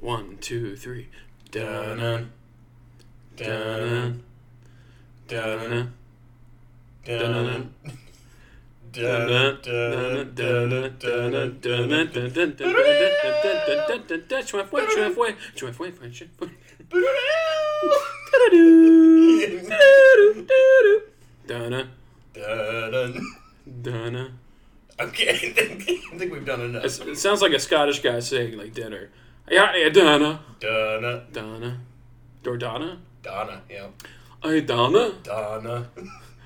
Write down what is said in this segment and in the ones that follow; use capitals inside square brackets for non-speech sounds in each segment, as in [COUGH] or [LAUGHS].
One, two, three. Dun dun dun dun Okay, I think we've done enough. It sounds like a Scottish guy saying like dinner. Yeah, yeah, Donna, Donna, Donna, Dordana. Donna, yeah, Hey, Donna, Donna,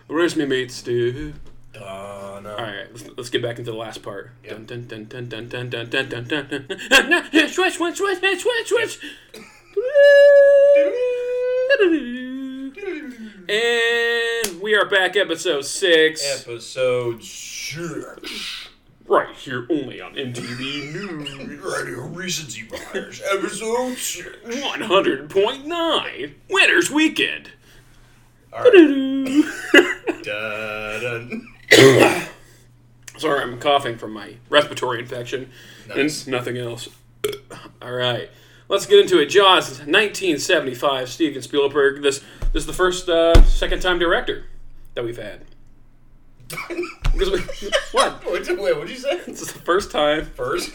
where's my mate Stu? Donna. All right, let's, let's get back into the last part. Dun, dun, dun, dun, dun, dun, dun, dun, dun, dun, dun. Switch, switch, switch, switch, switch, switch. And we are back, episode six, Episode six. Right here only on MTV News. Radio Recency Bias, episode six. One hundred point nine, Winners Weekend. All right. [COUGHS] Sorry, I'm coughing from my respiratory infection Nice. and nothing else. [COUGHS] All right, let's get into it. Jaws, 1975. Steven Spielberg. This this is the first uh, second time director that we've had. Because [LAUGHS] we- what? Wait, wait, what'd you say? This is the first time First?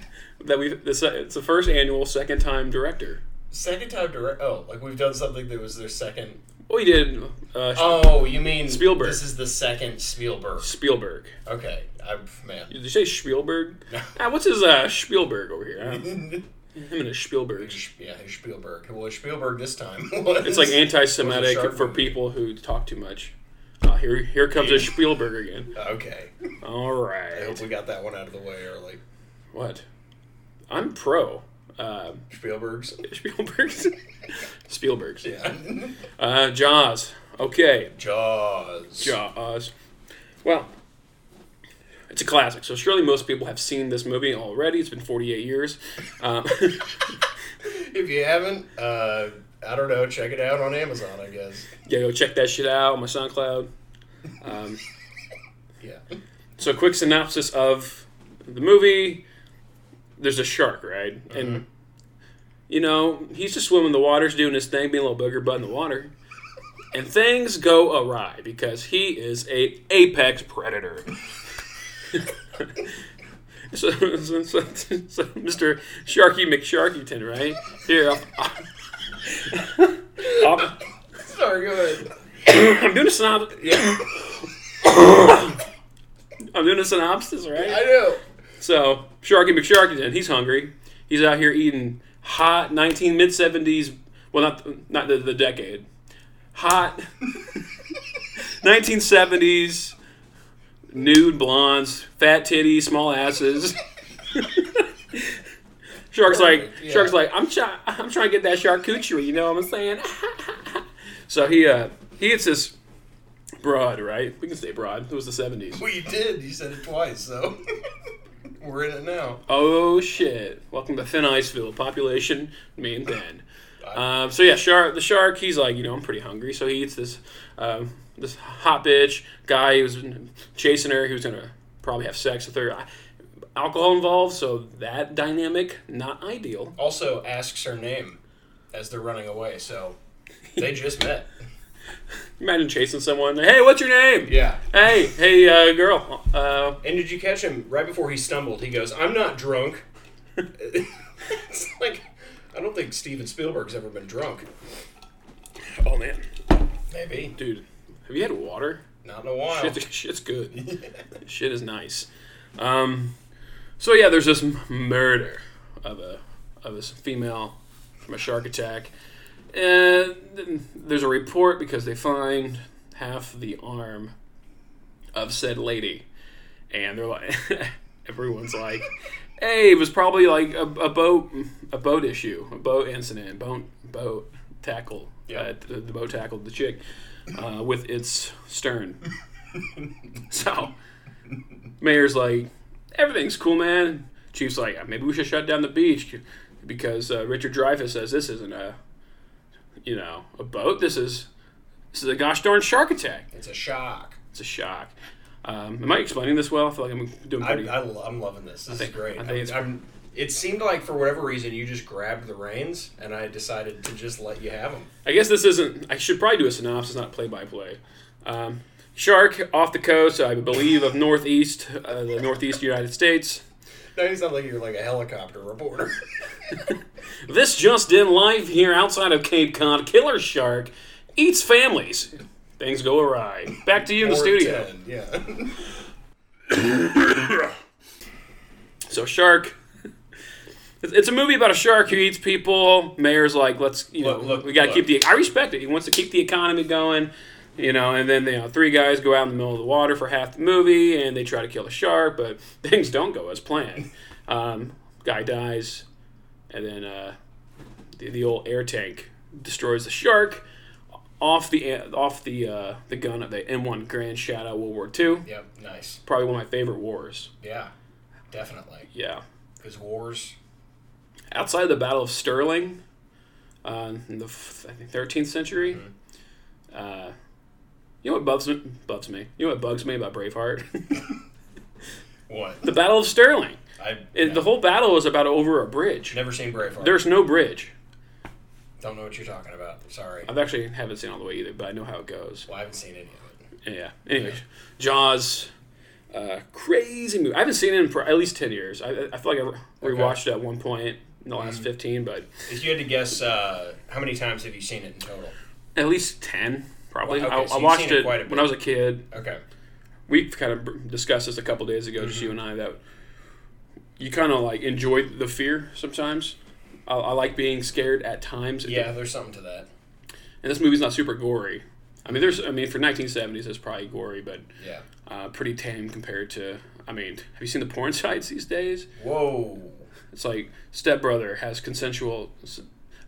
[LAUGHS] that we've. This, it's the first annual second time director. Second time direct. Oh, like we've done something that was their second. We did uh, Oh, you mean Spielberg. This is the second Spielberg. Spielberg. Okay, I man. Did you say Spielberg? [LAUGHS] Ah, what's his uh, Spielberg over here? huh? Him and his Spielberg. yeah, Spielberg. Well, Spielberg this time. It's like anti-Semitic for people who talk too much. Uh, here, here comes a Spielberg again. Okay, All right. I hope we got that one out of the way early. What? I'm pro. Uh, Spielberg's. [LAUGHS] Spielberg's. [LAUGHS] Spielberg's. Yeah. [LAUGHS] Uh, Jaws. Okay. Jaws. Jaws. Well, it's a classic, so surely most people have seen this movie already. It's been 48 years. Um, If you haven't, uh, I don't know. Check it out on Amazon, I guess. [LAUGHS] yeah, go check that shit out on my SoundCloud. Um, Yeah. So, quick synopsis of the movie: There's a shark, right? And you know he's just swimming the waters, doing his thing, being a little booger butt in the water, and things go awry because he is a apex predator. [LAUGHS] so, so, so, so, Mr. Sharky McSharkyton, right here. I'll- I'll- Um, Sorry, go ahead. I'm doing a synopsis. Yeah, I'm doing a synopsis, right? I know. So Sharky McSharkyton, he's hungry. He's out here eating hot 19 mid 70s. Well, not not the, the decade. Hot [LAUGHS] 1970s nude blondes, fat titties, small asses. [LAUGHS] Shark's like Yeah. Shark's like I'm trying [LAUGHS] I'm trying to get that charcuterie. You know what I'm saying? [LAUGHS] so he uh he gets this broad right. We can say broad. It was the 70s. Well, you did. You said it twice, so [LAUGHS] we're in it now. Oh shit! Welcome to Thin Iceville. Population me and Ben. Um, so yeah, shark. The shark. He's like, you know, I'm pretty hungry, so he eats this um, this hot bitch guy who's chasing her. Who's gonna probably have sex with her. I- Alcohol involved, so that dynamic not ideal. Also asks her name as they're running away, so they just met. [LAUGHS] Imagine chasing someone. Hey, what's your name? Yeah. Hey, hey, uh, girl. Uh, And did you catch him right before he stumbled? He goes, "I'm not drunk." [LAUGHS] it's like I don't think Steven Spielberg's ever been drunk. oh man, Maybe dude, have you had water? not in a while. Shit, [LAUGHS] shit's good. Shit is nice. Um, so yeah, there's this murder of a of this female from a shark attack, and there's a report because they find half the arm of said lady, and they're like, [LAUGHS] everyone's like, hey, it was probably like a, a boat a boat issue, a boat incident, boat boat tackle. Yeah. Uh, the, the boat tackled the chick uh, with its stern. [LAUGHS] So, mayor's like, everything's cool, man. Chief's like, maybe we should shut down the beach because uh, Richard Dreyfuss says this isn't a, you know, a boat. This is, this is a gosh darn shark attack. It's a shock. It's a shock. Um, am I explaining this well? I feel like I'm doing pretty. I, I'm loving this. This think- is great. I think it's- I'm It seemed like for whatever reason you just grabbed the reins, and I decided to just let you have them. I guess this isn't. I should probably do a synopsis, not play by play. Um, shark off the coast, I believe, of northeast, uh, the northeast United States. Now you sound like you're like a helicopter reporter. [LAUGHS] This just in life here outside of Cape Cod, killer shark eats families. Things go awry. Back to you in the studio. 10, Yeah. [COUGHS] So shark. It's a movie about a shark who eats people. Mayor's like, let's you know, Look, look, we got to keep the. I respect it. He wants to keep the economy going, you know. And then you know, three guys go out in the middle of the water for half the movie, and they try to kill a shark, but [LAUGHS] things don't go as planned. Um, guy dies, and then uh, the, the old air tank destroys the shark off the off the uh, the gun of the M1 Garand Shadow World War II. Yep. Nice. Probably one of my favorite wars. Yeah. Definitely. Yeah. Because wars. outside of the Battle of Stirling, uh, in the f- I think 13th century. Uh, you know what bugs me, bugs me? You know what bugs me about Braveheart? [LAUGHS] What? the Battle of Stirling. I It, The whole battle was about over a bridge. never seen Braveheart. There's no bridge. Don't know what you're talking about. Sorry. I've actually haven't seen all the way either, but I know how it goes. Well, I haven't seen any of it. Yeah. Anyway, Jaws, uh, crazy movie. I haven't seen it in for at least 10 years. I, I feel like I rewatched it at one point in the last 15, but If you had to guess, uh, how many times have you seen it in total? at least 10 probably. Well, okay, I, so I watched it it, when. I was a kid. Okay. we kind of discussed this a couple days ago, just you Mm-hmm. and I, that you kind of like enjoy the fear sometimes. I, I like being scared at times. Yeah, there's something to that. And this movie's not super gory. I mean, there's, I mean, for 1970s, it's probably gory, but Yeah. uh, pretty tame compared to, I mean, have you seen the porn [LAUGHS] sites these days? Whoa. It's like stepbrother has consensual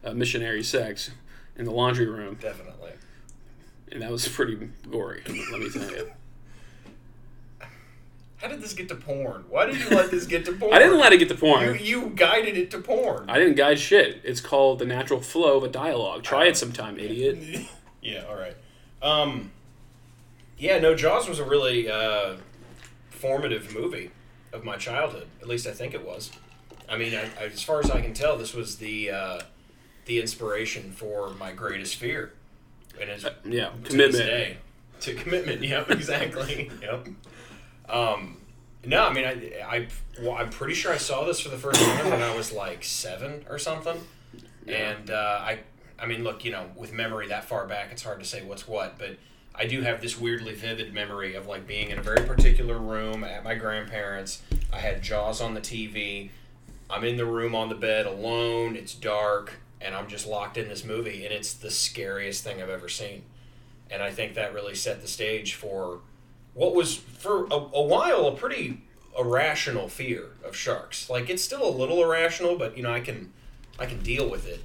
uh, missionary sex in the laundry room, Definitely. And that was pretty gory, let me tell you. How did this get to porn? Why did you let this get to [LAUGHS] porn? I didn't let it get to You, porn. you guided it to porn. I didn't guide shit. It's called the natural flow of a dialogue. Try it sometime, idiot. [LAUGHS] yeah, all right. Um, yeah, no, Jaws was a really uh, formative movie of my childhood. At least I think it was. I mean, I, I, as far as I can tell, this was the uh, the inspiration for my greatest fear, and it's Yeah, to commitment. day. To commitment. Yep, exactly. yep. Um, no, I mean, I, I, well, I'm pretty sure I saw this for the first time when I was like seven or something. And uh, I, I mean, look, you know, with memory that far back, it's hard to say what's what, but I do have this weirdly vivid memory of like being in a very particular room at my grandparents. I had Jaws on the TV. I'm in the room on the bed alone. It's dark, and I'm just locked in this movie, and it's the scariest thing I've ever seen. And I think that really set the stage for what was for a, a while a pretty irrational fear of sharks. Like it's still a little irrational, but you know I can I can deal with it.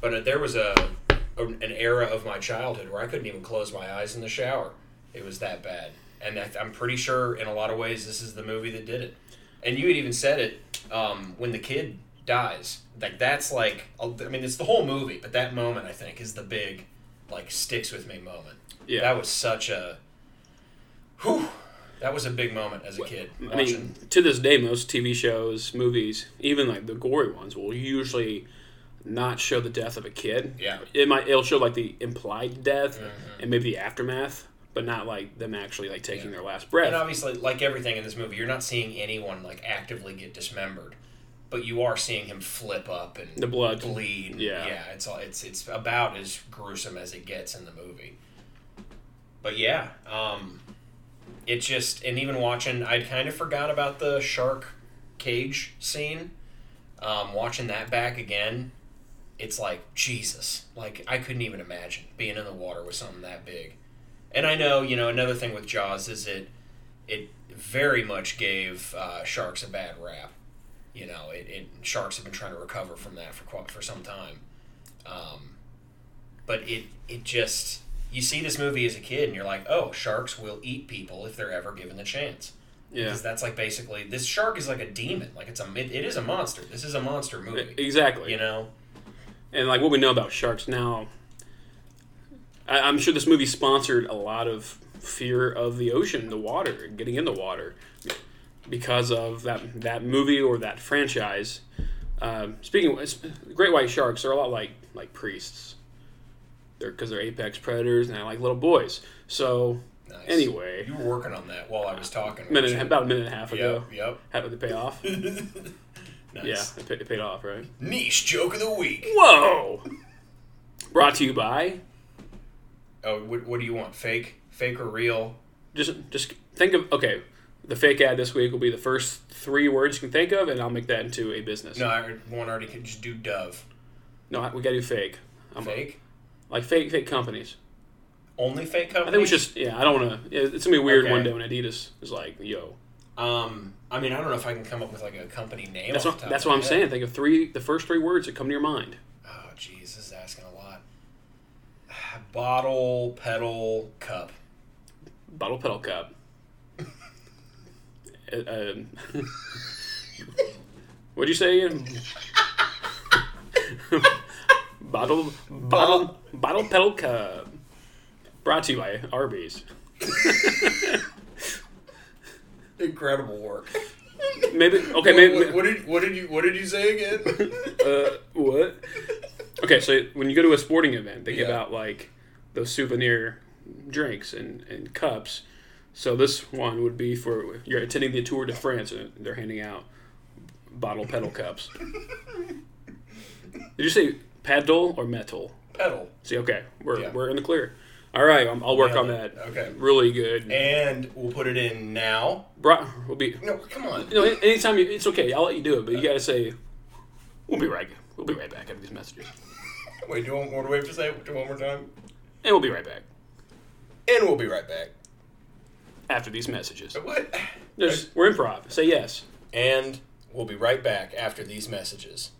But uh, there was a, a an era of my childhood where I couldn't even close my eyes in the shower. It was that bad, and I, I'm pretty sure in a lot of ways this is the movie that did it. And you had even said it um, when the kid dies. Like that's like I mean it's the whole movie, but that moment I think is the big like sticks with me moment. Yeah. That was such a whew, that was a big moment as a kid. I mean, to this day, most TV shows, movies, even like the gory ones, will usually not show the death of a kid. Yeah. It might it'll show like the implied death Mm-hmm. and maybe the aftermath, but not like them actually like taking their last breath. And obviously, like everything in this movie, you're not seeing anyone like actively get dismembered, but you are seeing him flip up and The blood. bleed. Yeah. yeah. It's all it's it's about as gruesome as it gets in the movie. But yeah, um, it just and even watching, I'd kind of forgot about the shark cage scene. Um, watching that back again, it's like Jesus. Like I couldn't even imagine being in the water with something that big. And I know, you know, another thing with Jaws is it it very much gave uh, sharks a bad rap. You know, it, it sharks have been trying to recover from that for quite, for some time. Um, but it it just you see this movie as a kid and you're like, oh, sharks will eat people if they're ever given the chance. yeah. Because that's like basically this shark is like a demon. Like it's a it, it is a monster. This is a monster movie. Exactly. You know. and like what we know about sharks now, I, I'm sure this movie sponsored a lot of fear of the ocean, the water, getting in the water, because of that that movie or that franchise. Um, speaking of great white sharks, they're a lot like like priests. They're because they're apex predators and they're like little boys. So Nice. anyway, You were working on that while I was talking. minute you? about a minute and a half ago, Yep. did it pay off? [LAUGHS] Yep. Yeah, it paid, it paid off, right? Niche joke of the week. Whoa! Brought to you by Oh, what, what do you want? Fake, fake or real? just just think of okay. The fake ad this week will be the first three words you can think of, and I'll make that into a business. No, I one already could just do Dove. No, we gotta do fake. I'm- Fake. Like fake fake companies. Only fake companies. I think we just yeah. I don't want to. It's gonna be weird Okay. one day when Adidas is like, yo. Um, I mean, I don't know if I can come up with like a company name. That's what that's what I'm head. saying. Think of three the first three words that come to your mind. Oh, jeez, this is asking a lot. [SIGHS] Bottle, pedal, cup. Bottle pedal cup. Uh, um, what'd you say again? bottle bottle bottle pedal cup. Brought to you by Arby's. Incredible work. Maybe okay. Maybe what, what did what did you what did you say again? uh, what? Okay, so when you go to a sporting event, they give out like those souvenir drinks and, and cups. So this one would be for you're attending the Tour de France and they're handing out bottle pedal cups. Did you say pedal or metal? pedal. See, okay, we're, Yeah. we're in the clear. All right, I'll work on that. Okay. Really good. And we'll put it in now. Bro, we'll be. No, come on. You know, anytime you, it's okay. I'll let you do it, but you gotta say, "We'll be right. We'll be right back after these messages." Wait, do you want, what do we have to say? Do one more time? And we'll be right back And we'll be right back. After these messages. What? There's, we're improv. Say yes. And we'll be right back after these messages.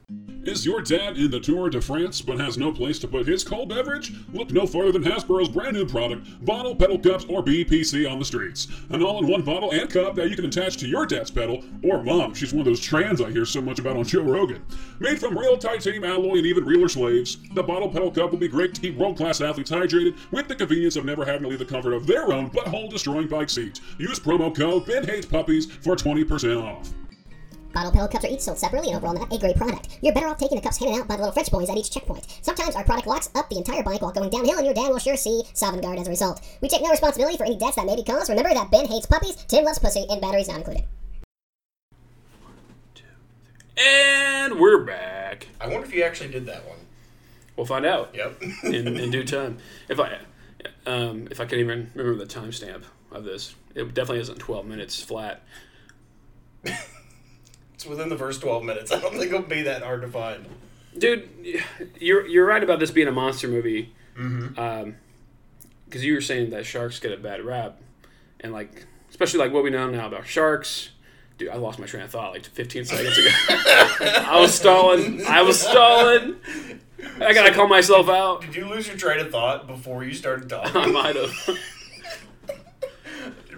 Is your dad in the Tour de France but has no place to put his cold beverage? Look no further than Hasbro's brand new product, Bottle Pedal Cups or BPC on the streets. An all in one bottle and cup that you can attach to your dad's pedal or mom. She's one of those trans I hear so much about on Joe Rogan. Made from real titanium alloy and even realer slaves, the Bottle Pedal Cup will be great to keep world class athletes hydrated with the convenience of never having to leave the comfort of their own butthole destroying bike seat. Use promo code Ben Hates Puppies for 20% off. Bottle pedal cups are each sold separately and overall not a great product. You're better off taking the cups handed out by the little French boys at each checkpoint. Sometimes our product locks up the entire bike while going downhill, and your dad will sure see Savangard as a result. We take no responsibility for any debts that may be caused. Remember that Ben hates puppies, Tim loves pussy, and batteries not included. And we're back. I wonder if you actually did that one. We'll find out Yep. [LAUGHS] in, in due time. If I, um, if I can even remember the timestamp of this, it definitely isn't 12 minutes flat. [LAUGHS] it's within the first 12 minutes. [LAUGHS] I don't think it'll be that hard to find. Dude, you're you're right about this being a monster movie. Mm-hmm. Because you were saying that sharks get a bad rap, and like especially like what we know now about sharks. Dude, I lost my train of thought like 15 seconds ago. [LAUGHS] I was stalling. I was stalling. I gotta call myself out. Did you lose your train of thought before you started talking? [LAUGHS] I might have.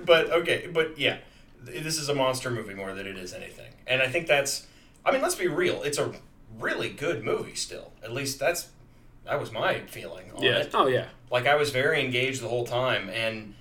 but okay, but yeah, this is a monster movie more than it is anything. And I think that's, I mean, let's be real. It's a really good movie still. At least that's, that was my feeling on Yeah. it. Oh yeah. Like I was very engaged the whole time, and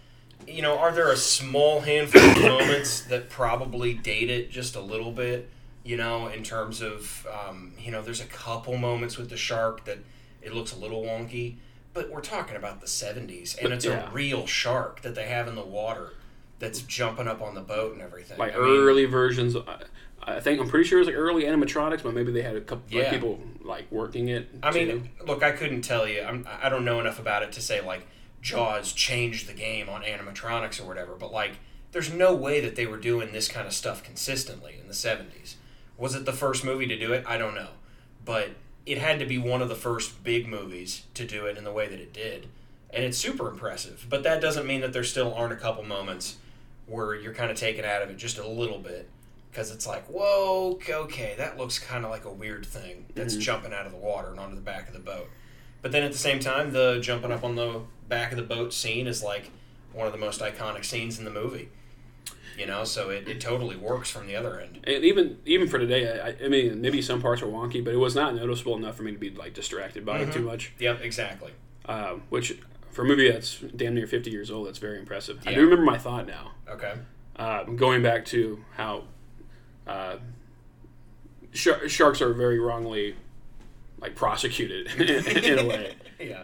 you know, are there a small handful of [COUGHS] moments that probably date it just a little bit? You know, in terms of, um, you know, there's a couple moments with the shark that it looks a little wonky, but we're talking about the '70s, and it's Yeah. a real shark that they have in the water that's jumping up on the boat and everything. Like I mean, early versions. I, I think I'm pretty sure it was like early animatronics, but maybe they had a couple like, people like working it. I mean, look, I couldn't tell you. I'm, I don't know enough about it to say like Jaws changed the game on animatronics or whatever. But like, there's no way that they were doing this kind of stuff consistently in the '70s. Was it the first movie to do it? I don't know, but it had to be one of the first big movies to do it in the way that it did, and it's super impressive. But that doesn't mean that there still aren't a couple moments where you're kind of taken out of it just a little bit because it's like, whoa, okay, okay, that looks kind of like a weird thing that's jumping out of the water and onto the back of the boat. But then at the same time, the jumping up on the back of the boat scene is like one of the most iconic scenes in the movie. You know, so it, it totally works from the other end. And even even for today, I, I mean, maybe some parts were wonky, but it was not noticeable enough for me to be like distracted by Mm-hmm. it too much. Yep, exactly. Uh, which for a movie that's damn near 50 years old, that's very impressive. I do remember my thought now. Okay. Uh, going back to how uh, Shar- sharks are very wrongly like prosecuted [LAUGHS] in, in a way. [LAUGHS] Yeah.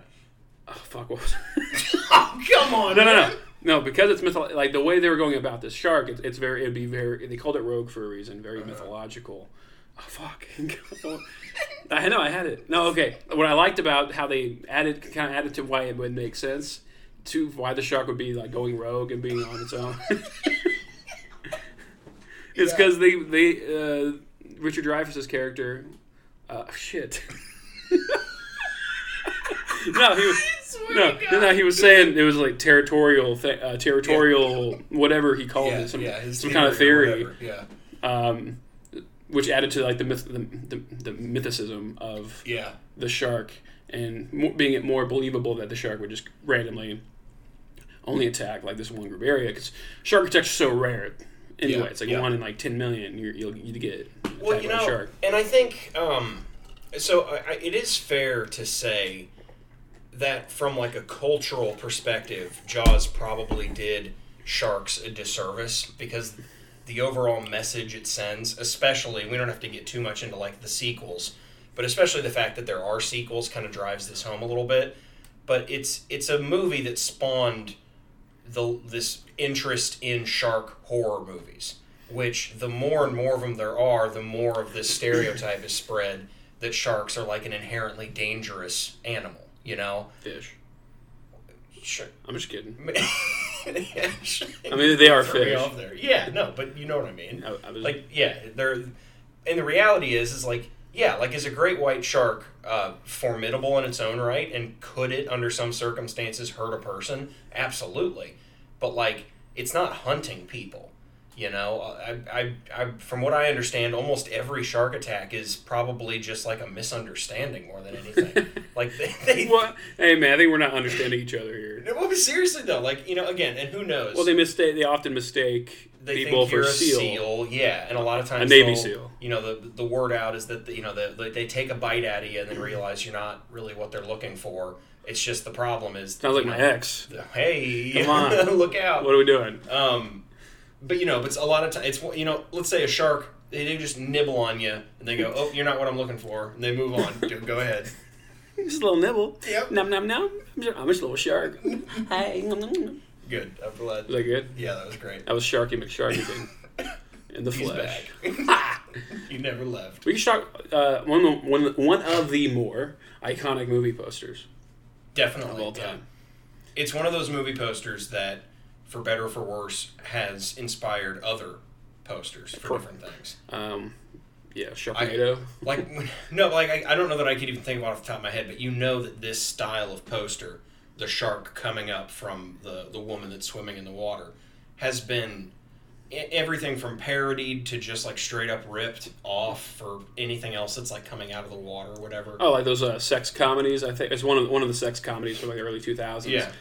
Oh, fuck. What was [LAUGHS] Oh, come on. no, no, man. no, no. Because it's mytho- like the way they were going about this shark. It's, it's very. It'd be very. They called it rogue for a reason. Very Uh-huh. mythological. Oh fuck. I know. I had it. No. Okay. What I liked about how they added kind of added to why it would make sense to why the shark would be like going rogue and being on its own. [LAUGHS] it's Yeah. because they they uh, Richard Dreyfuss's character. Uh, shit. [LAUGHS] no, he was. [LAUGHS] Swear No, no, he was saying it was like territorial, th- uh, territorial, whatever he called Yeah, it, some, yeah, some kind of theory. Yeah. um, which added to like the myth, the, the, the mythicism of Yeah. the shark and being it more believable that the shark would just randomly only attack like this one group area because shark attacks are so rare. Anyway, Yeah, it's like yeah. one in like ten million. You're, you'll you get Well, you a know, shark. and I think um, so. I, I, it is fair to say that from like a cultural perspective, Jaws probably did sharks a disservice because the overall message it sends, especially we don't have to get too much into like the sequels, but especially the fact that there are sequels kind of drives this home a little bit. But it's it's a movie that spawned the this interest in shark horror movies, which the more and more of them there are, the more of this stereotype is spread that sharks are like an inherently dangerous animal. You know, Fish. sure. I'm just kidding. [LAUGHS] I mean, they are fish. off there. Yeah, no, but you know what I mean. I, I was Like, yeah, they're. And the reality is, is like, yeah, like, is a great white shark uh, formidable in its own right, and could it, under some circumstances, hurt a person? Absolutely, but like, it's not hunting people. You know, I, I, I, from what I understand, almost every shark attack is probably just like a misunderstanding more than anything. [LAUGHS] like they, they what? Hey man, I think we're not understanding each other here. well, but seriously though, like you know, again, and who knows? Well, they mistake. They often mistake they people think you're for a seal. seal. yeah, and a lot of times A Navy SEAL. You know, the the word out is that the, you know the, the, they take a bite out of you and then realize you're not really what they're looking for. It's just the problem is Sounds like you my know, ex. Hey, Come on. [LAUGHS] look out! What are we doing? Um, but you know, but it's a lot of times it's you know, let's say a shark. They do just nibble on you, and they go, "Oh, you're not what I'm looking for," and they move on. Go- go ahead. [LAUGHS] Just a little nibble. Yep. Nom nom nom. I'm just, I'm just a little shark. [LAUGHS] Hi. Nom, nom, nom. Good. I'm glad. Was that good? Yeah, that was great. That was Sharky McSharky in [COUGHS] the He's flesh. back. [LAUGHS] you never left. We can talk uh, one, of the- one, of the- one of the more iconic movie posters Definitely. of all yeah. It's one of those movie posters that, for better or for worse, has inspired other posters for For- different things. Um, yeah, Sharknado. [LAUGHS] Like, [LAUGHS] no, like I, I don't know that I could even think of it off the top of my head, but you know that this style of poster, the shark coming up from the the woman that's swimming in the water, has been everything from parodied to just like straight up ripped off for anything else that's like coming out of the water or whatever. Oh, like those uh, sex comedies. I think it's one of one of the sex comedies from like the early two thousands. Yeah.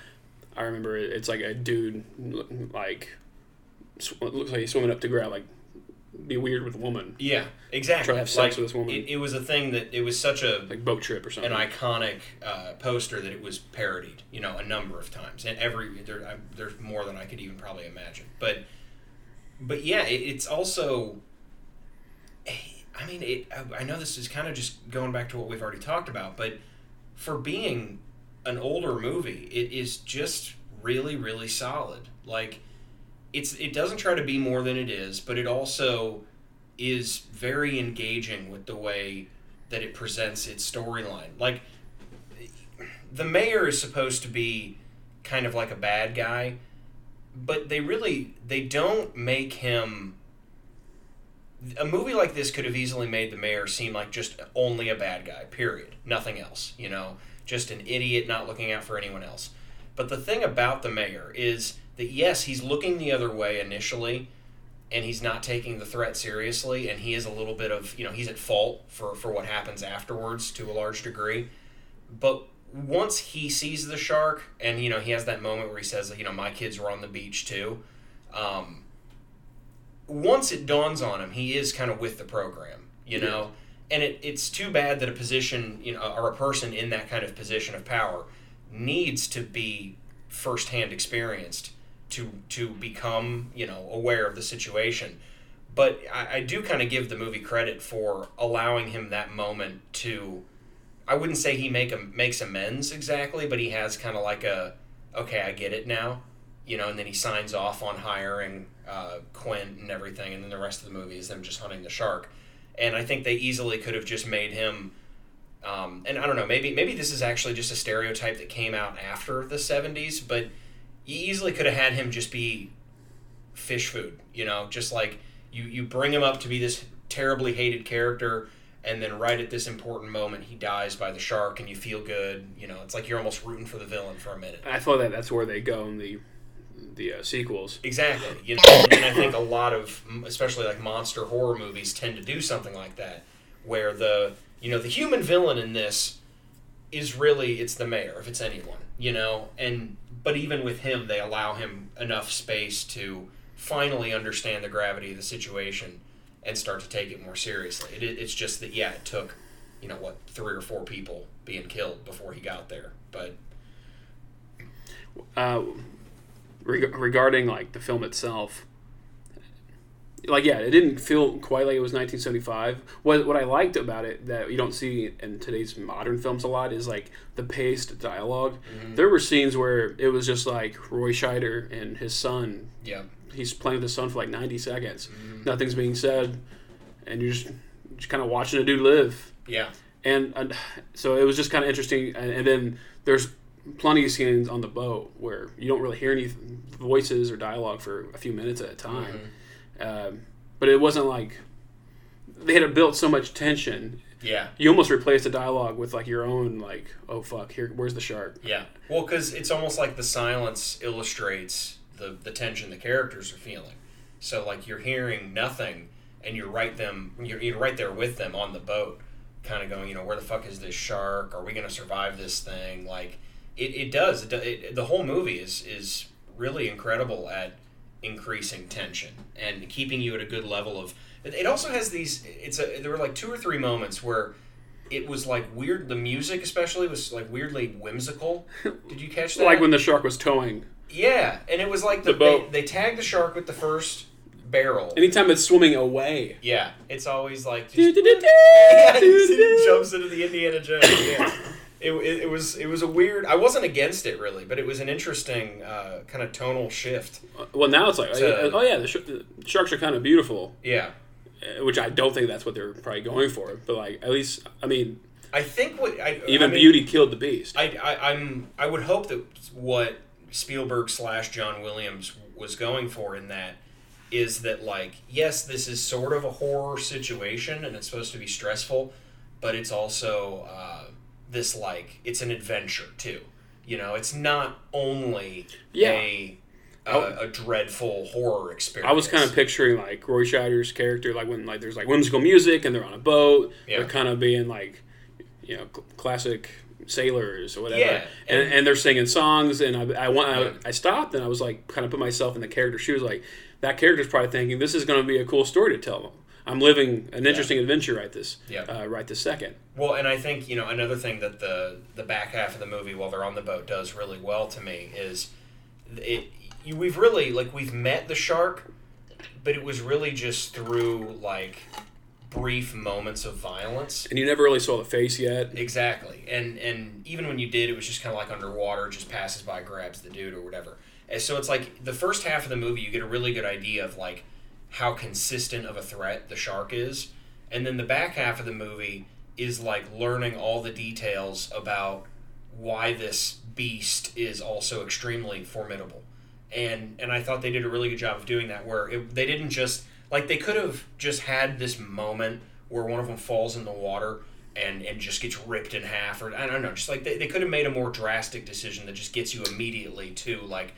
I remember it, it's like a dude like sw- looks like he's swimming up to grab like be weird with a woman Yeah, exactly. Try to have sex Like, with this woman. It, it was a thing that it was such a like boat trip or something. an iconic uh, poster that it was parodied, you know, a number of times, and every there, I, there's more than I could even probably imagine. But, but yeah, it, it's also. I mean, it, I, I know this is kind of just going back to what we've already talked about, but for being an older movie, it is just really, really solid. Like, it's it doesn't try to be more than it is, but it also is very engaging with the way that it presents its storyline. Like the mayor is supposed to be kind of like a bad guy, but they really they don't make him a movie like this could have easily made the mayor seem like just only a bad guy, period. Nothing else, you know, just an idiot not looking out for anyone else. But the thing about the mayor is that yes, he's looking the other way initially, and he's not taking the threat seriously, and he is a little bit of you know he's at fault for for what happens afterwards to a large degree. But once he sees the shark, and you know he has that moment where he says, you know, my kids were on the beach too. Um, once it dawns on him, he is kind of with the program, you know. And it, it's too bad that a position, you know, or a person in that kind of position of power needs to be firsthand experienced to to become, you know, aware of the situation. but I, I do kind of give the movie credit for allowing him that moment to. I wouldn't say he make a, makes amends exactly, but he has kind of like a, okay, I get it now, you know, and then he signs off on hiring uh, Quint and everything, and then the rest of the movie is them just hunting the shark. And I think they easily could have just made him um, and I don't know, maybe maybe this is actually just a stereotype that came out after the '70s, but you easily could have had him just be fish food, you know, just like you you bring him up to be this terribly hated character, and then right at this important moment he dies by the shark, and you feel good, you know, it's like you're almost rooting for the villain for a minute. I thought that that's where they go in the the uh, sequels. Exactly, you know, and I think a lot of, especially like monster horror movies, tend to do something like that, where the you know the human villain in this is really it's the mayor if it's anyone you know and but even with him they allow him enough space to finally understand the gravity of the situation and start to take it more seriously it, it's just that yeah it took you know what three or four people being killed before he got there but Uh, reg- regarding like the film itself, like yeah, it didn't feel quite like it was 1975. What what I liked about it that you don't see in today's modern films a lot is like the paced dialog mm-hmm. There were scenes where it was just like Roy Scheider and his son. yeah He's playing with his son for like 90 seconds. Mm-hmm. Nothing's being said, and you're just just kind of watching a dude live. yeah And, and so it was just kind of interesting. And, and then there's plenty of scenes on the boat where you don't really hear any voices or dialogue for a few minutes at a time. Um, but it wasn't like they had built so much tension. yeah You almost replaced the dialogue with like your own like, oh fuck, here, where's the shark? Yeah. Well, because it's almost like the silence illustrates the, the tension the characters are feeling. So, like, you're hearing nothing, and you're right them you're, you're right there with them on the boat, kind of going, you know, where the fuck is this shark? Are we gonna survive this thing? Like, it, it does. It, it, the whole movie is is really incredible at increasing tension and keeping you at a good level of. It, also has these. It's a. There were like two or three moments where it was like weird. The music, especially, was like weirdly whimsical. [LAUGHS] Did you catch that? Like when the shark was towing. yeah, and it was like the, The boat. They, they tagged the shark with the first barrel. Anytime it's swimming away. yeah, it's always like just, [LAUGHS] yeah, [LAUGHS] jumps into the Indiana Jones. Yeah. It, it, it was it was a weird. I wasn't against it really, but it was an interesting uh, kind of tonal shift. Well, now it's like, So- oh yeah, the, sh- the sharks are kind of beautiful, Yeah, uh, which I don't think that's what they're probably going for. But like, at least, I mean, I think what I even I mean, beauty killed the beast. I, I I'm I would hope that what Spielberg slash John Williams was going for in that is that like yes this is sort of a horror situation and it's supposed to be stressful but it's also uh, this like it's an adventure too you know it's not only Yeah. a a, oh. a dreadful horror experience I was kind of picturing like Roy Scheider's character, like when like there's like whimsical music and they're on a boat, Yeah. they're kind of being like, you know, cl- classic sailors or whatever, Yeah, and, and- and they're singing songs, and I, I want Yeah. I, I stopped and I was like, kind of put myself in the character's shoes, like that character's probably thinking this is going to be a cool story to tell. I'm living an interesting adventure right this, Yeah. uh, right this second. Well, and I think you know another thing that the the back half of the movie, while they're on the boat, does really well to me is it. You, we've really like we've met the shark, but it was really just through like brief moments of violence. And you never really saw the face yet. Exactly, and and even when you did, it was just kind of like underwater, just passes by, grabs the dude or whatever. And so it's like the first half of the movie, you get a really good idea of like how consistent of a threat the shark is, and then the back half of the movie is like learning all the details about why this beast is also extremely formidable. And and I thought they did a really good job of doing that, where it, they didn't just like they could have just had this moment where one of them falls in the water and and just gets ripped in half, or I don't know, just like they, they could have made a more drastic decision that just gets you immediately to like,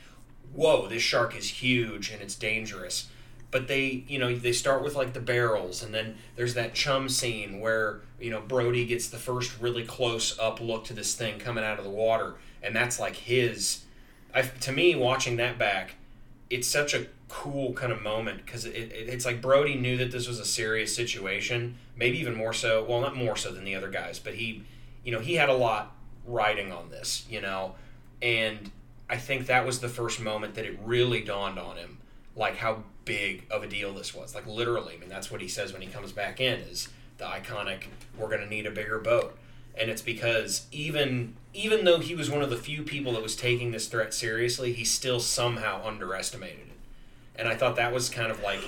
whoa, this shark is huge and it's dangerous. But they, you know, they start with like the barrels, and then there's that chum scene where you know Brody gets the first really close up look to this thing coming out of the water, and that's like his. I, to me, watching that back, it's such a cool kind of moment because it, it, it's like Brody knew that this was a serious situation, maybe even more so. Well, not more so than the other guys, but he, you know, he had a lot riding on this, you know, and I think that was the first moment that it really dawned on him, like how big of a deal this was. Like literally, I mean that's what he says when he comes back in is the iconic we're going to need a bigger boat. And it's because even even though he was one of the few people that was taking this threat seriously, he still somehow underestimated it. And I thought that was kind of like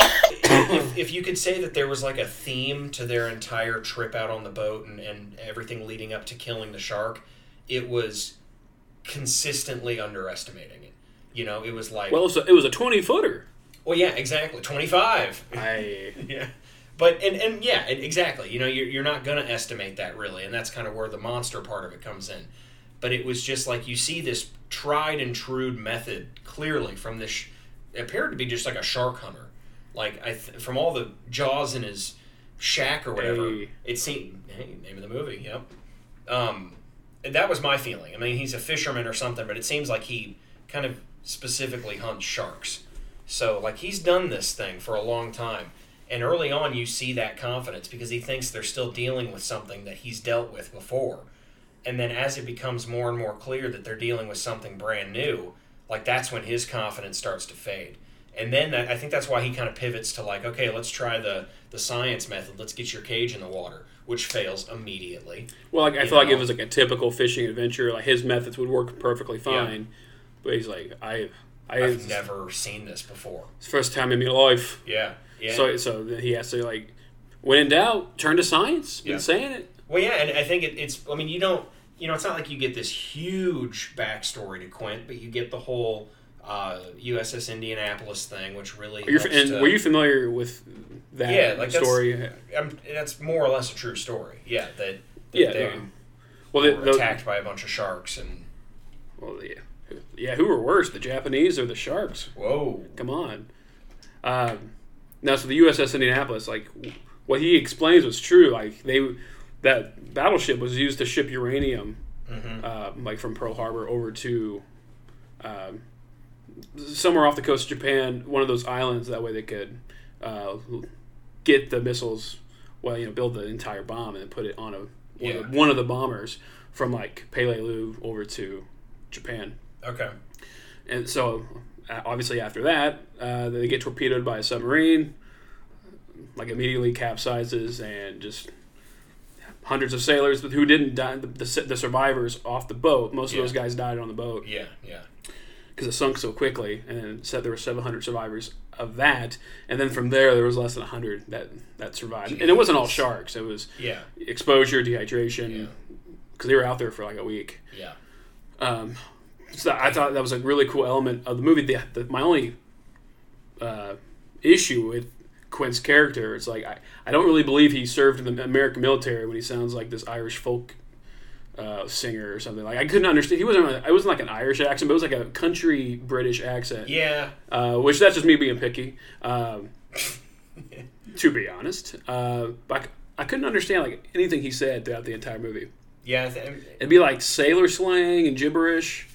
if, if you could say that there was like a theme to their entire trip out on the boat and, and everything leading up to killing the shark, it was consistently underestimating it. You know, it was like Well, it was a, it was a twenty footer. Well, yeah, exactly, twenty five. I [LAUGHS] yeah, but and and yeah, and exactly. You know, you're you're not gonna estimate that really, and that's kind of where the monster part of it comes in. But it was just like you see this tried and true method clearly from this. Sh- it appeared to be just like a shark hunter, like I th- from all the jaws in his shack or whatever. Hey. It seemed hey name of the movie. Yep. Um, that was my feeling. I mean, he's a fisherman or something, but it seems like he kind of specifically hunts sharks. So, like, he's done this thing for a long time. And early on, you see that confidence because he thinks they're still dealing with something that he's dealt with before. And then as it becomes more and more clear that they're dealing with something brand new, like, that's when his confidence starts to fade. And then I I think that's why he kind of pivots to, like, okay, let's try the, the science method. Let's get your cage in the water, which fails immediately. well, like I feel like it was like a typical fishing adventure. Like his methods would work perfectly fine, but he's like I I I've it's never seen this before. the first time in my life. Yeah. Yeah. So so he has to like when in doubt, turn to science. Been Yeah. saying it. Well, yeah, and I think it, it's. I mean, you don't. You know, it's not like you get this huge backstory to Quint, but you get the whole uh, USS Indianapolis thing, which really. Are you, and to- were you familiar with that Yeah, like that's- story? Um, that's more or less a true story. Yeah, that. that Yeah, They no. Well, the, were the, attacked by a bunch of sharks and. well, yeah, yeah. Who were worse, the Japanese or the sharks? Whoa. Come on. Um, now, so the USS Indianapolis, like what he explains was true. Like they, that battleship was used to ship uranium, Mm-hmm. uh, like from Pearl Harbor over to um, somewhere off the coast of Japan, one of those islands. That way they could uh, get the missiles. Well, you know, build the entire bomb and then put it on a one, of, the, one of the bombers from like Peleliu over to Japan. Okay. And so, obviously, after that, uh, they get torpedoed by a submarine, like immediately capsizes, and just hundreds of sailors who didn't die, the, the, the survivors off the boat. Most of Yeah. those guys died on the boat Yeah. Yeah. because it sunk so quickly. And said there were 700 survivors of that. And then from there, there was less than 100 that, that survived. And it wasn't all sharks, it was Yeah. exposure, dehydration, Yeah. because they were out there for like a week. Yeah. Um, so I thought that was a really cool element of the movie. The, the, my only uh, issue with Quint's character is like I, I don't really believe he served in the American military when he sounds like this Irish folk uh, singer or something. Like I couldn't understand. He wasn't. It wasn't like an Irish accent, but it was like a country British accent. Yeah. Uh, which that's just me being picky. Um, [LAUGHS] to be honest, uh, but I, I couldn't understand like anything he said throughout the entire movie. Yeah. It'd be like sailor slang and gibberish.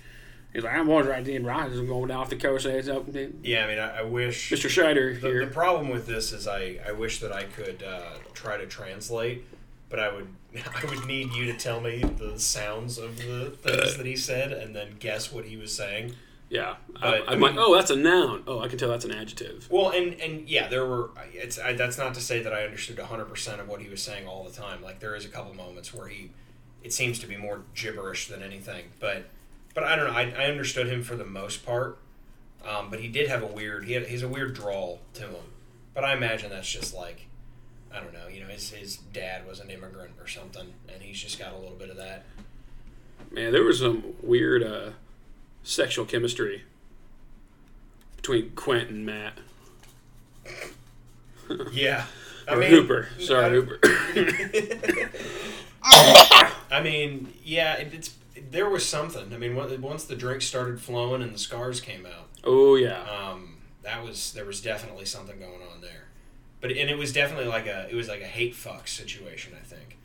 He's like, I was right in rise. I'm going off the coast. It's up. yeah. I mean, I, I wish. Mr. Scheider The, here. the problem with this is I, I wish that I could uh, try to translate, but I would [LAUGHS] I would need you to tell me the sounds of the things that he said and then guess what he was saying. yeah. but, I, I I'm like, oh, that's a noun. Oh, I can tell that's an adjective. Well, and and yeah, there were. It's I, that's not to say that I understood hundred percent of what he was saying all the time. Like there is a couple moments where he, it seems to be more gibberish than anything. But but I don't know. I, I understood him for the most part. Um, but he did have a weird. He had, he's a weird drawl to him. But I imagine that's just like, I don't know. You know, his his dad was an immigrant or something, and he's just got a little bit of that. Man, there was some weird uh, sexual chemistry between Quint and Matt. [LAUGHS] Yeah. I Or mean, Hooper. Sorry, I- Hooper. [LAUGHS] [LAUGHS] I mean, yeah, it, it's there was something. I mean, once the drinks started flowing and the scars came out, oh, yeah. um, that was there was definitely something going on there. But and it was definitely like a it was like a hate fuck situation. I think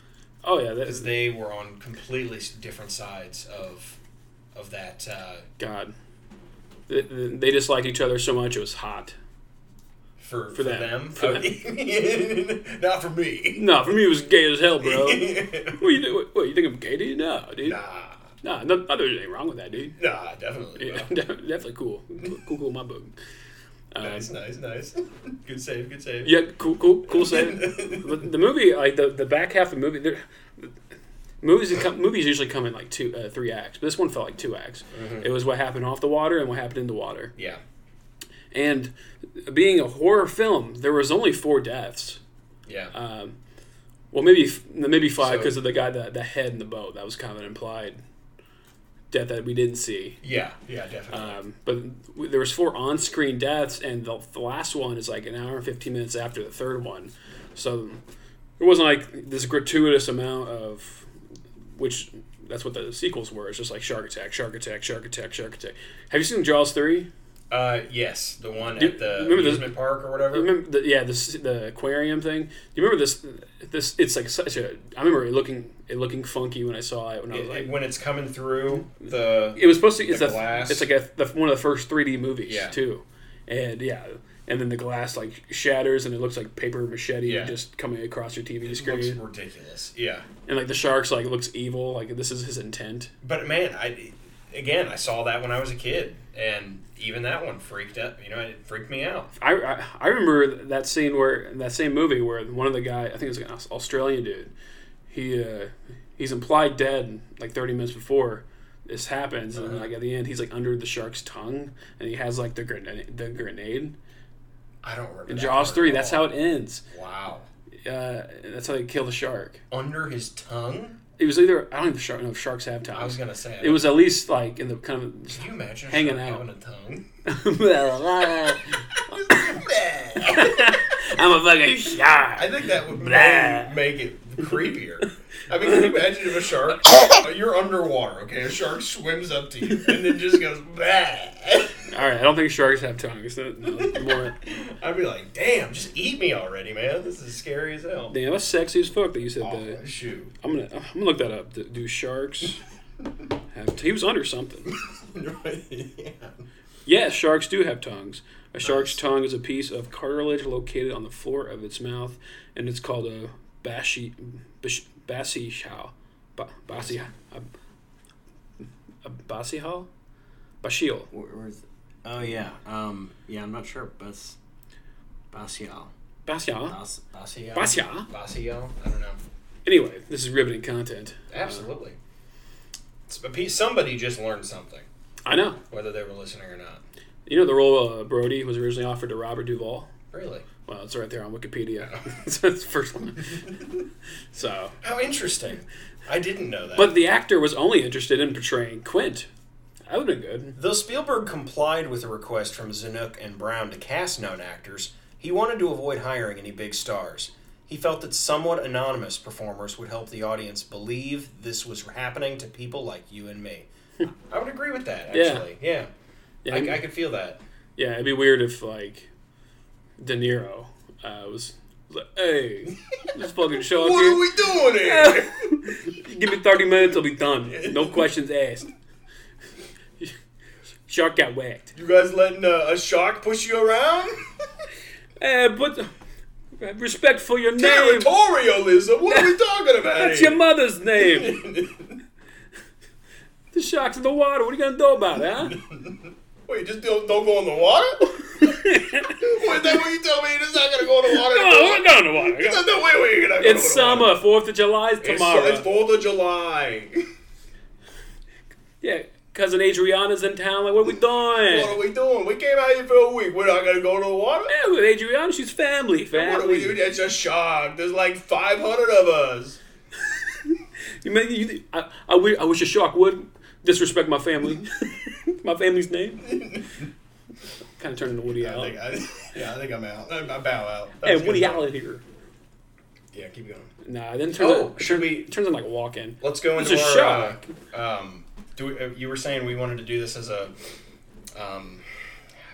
Oh, yeah. because they were on completely different sides of of that. Uh, God. They, they disliked each other so much it was hot. for, For for, them. them, For Oh, [LAUGHS] not for me. No, for me it was gay as hell, bro. [LAUGHS] what, you, think- what, what, you think I'm gay, dude? No, dude. nah, Nah, no, no, there's anything wrong with that, dude. nah, definitely. Yeah, [LAUGHS] definitely cool. Cool, cool, my book. Nice, nice, nice. [LAUGHS] Good save, good save. Yeah, cool, cool, cool [LAUGHS] save. but the movie, like the, the back half of the movie, there- movies come, movies usually come in like two, uh, three acts. But this one felt like two acts. It was what happened off the water and what happened in the water. Yeah. And being a horror film, there was only four deaths. Yeah. Um, well, maybe maybe five So- because of the guy that the head in the boat. That was kind of implied death that we didn't see. yeah. Yeah, definitely. Um, but w- there was four on-screen deaths, and the, the last one is like an hour and fifteen minutes after the third one. So it wasn't like this gratuitous amount of which that's what the sequels were. It's just like shark attack, shark attack, shark attack, shark attack. Have you seen Jaws three? Uh, yes, the one Do- at the remember the- amusement park or whatever. Remember the, yeah, this the aquarium thing. Do you remember this? This it's like such a. I remember it looking it looking funky when I saw it when I was It- like. when it's coming through the It was supposed to. It's a. glass. It's like a, the, one of the first 3D movies Yeah. too, and yeah, and then the glass like shatters and it looks like paper machete Yeah. just coming across your TV it looks screen, ridiculous. Yeah. and like the sharks like looks evil, like this is his intent. But man, I again I saw that when I was a kid, and even that one freaked out. You know, it freaked me out. I, I, I remember that scene where that same movie where one of the guy I think it was an Australian dude, he uh, he's implied dead like 30 minutes before this happens, and like at the end he's like under the shark's tongue, and he has like the grenade, the grenade. I don't remember. In Jaws three, that's how it ends. Wow. Uh, that's how they kill the shark. Under his tongue. It was either I don't even shark, know if sharks have tongues. I was gonna say. It was at least like in the kind of Can you imagine hanging out. having a tongue? [LAUGHS] I'm a fucking shark. I think that would make it creepier. I mean, can you imagine if a shark, [LAUGHS] uh, you're underwater, okay? A shark swims up to you and then just goes, bah. All right, I don't think sharks have tongues. No, no, more. [LAUGHS] I'd be like, damn, just eat me already, man. This is scary as hell. Damn, that's sexy as fuck that you said Oh, that. shoot. I'm gonna I'm gonna look that up. Do- Do sharks have? He was under something. [LAUGHS] yeah. Yes, sharks do have tongues. A shark's Nice. tongue is a piece of cartilage located on the floor of its mouth, and it's called a bashi bash- basihal. Ba- basi a, a basihal? Bashial. Where, where's? Oh yeah. Um. Yeah, I'm not sure. Bas. Basial. Basihal. Bas. Basio? I don't know. Anyway, this is riveting content. Absolutely. It's a piece- Somebody just learned something, I know. whether they were listening or not. You know the role of Brody was originally offered to Robert Duvall. Really? Well, it's right there on Wikipedia. [LAUGHS] it's the first one. [LAUGHS] so, How interesting. I didn't know that. but the actor was only interested in portraying Quint. That would have been good. Though Spielberg complied with a request from Zanuck and Brown to cast known actors, he wanted to avoid hiring any big stars. He felt that somewhat anonymous performers would help the audience believe this was happening to people like you and me. Hmm. I would agree with that, Yeah. actually. Yeah. Yeah, I, I could feel that. yeah, it'd be weird if like De Niro uh, was, like, "Hey, this fucking show. [LAUGHS] What here. are we doing here? [LAUGHS] Give me thirty minutes, I'll be done. No questions asked." [LAUGHS] Shark got whacked. you guys letting uh, a shark push you around? Hey, but respect for your name. Territorialism? What are we talking about That's here? your mother's name. the shark's in the water. What are you gonna do about it, huh? Wait, just don't, don't go in the water? [LAUGHS] Wait, that what you tell me? You're not gonna go in the water? No, we're going to water. No, no, wait, wait, you're not gonna It's go in the water. summer. Fourth of July is tomorrow. it's Fourth of July. [LAUGHS] yeah, cousin Adriana's in town. Like, what are we doing? what are we doing? We came out here for a week. We're not gonna go to the water. Yeah, with Adriana, she's family. What are we Family. doing? That's a shark. There's like 500 of us. [LAUGHS] You may, you, I, I, wish, I wish a shark would disrespect my family, [LAUGHS] my family's name. kind of turned into Woody I Allen. think, I, yeah, I think I'm out. I, I bow out. That Hey, Woody. Allen here. Yeah, keep going. Nah, then turns Oh, should we- turns into like a walk-in. Let's go It's into a our. Uh, um, do we, uh, you were saying we wanted to do this as a, um,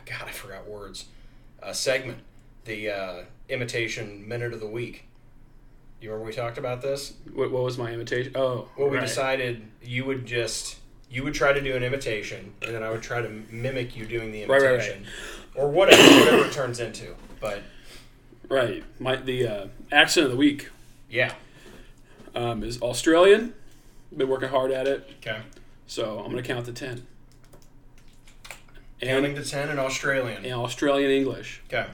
God, I forgot words. A segment, the uh, imitation minute of the week. You remember we talked about this? What, what was my invitation? Oh, Well, we right. decided you would just you would try to do an imitation, and then I would try to mimic you doing the Right, right, right. imitation, or whatever, whatever it turns into. But Right. My the uh, accent of the week yeah, um, is Australian. Been working hard at it, okay. so I'm gonna count to ten. Counting to ten in Australian. and Australian English. Okay.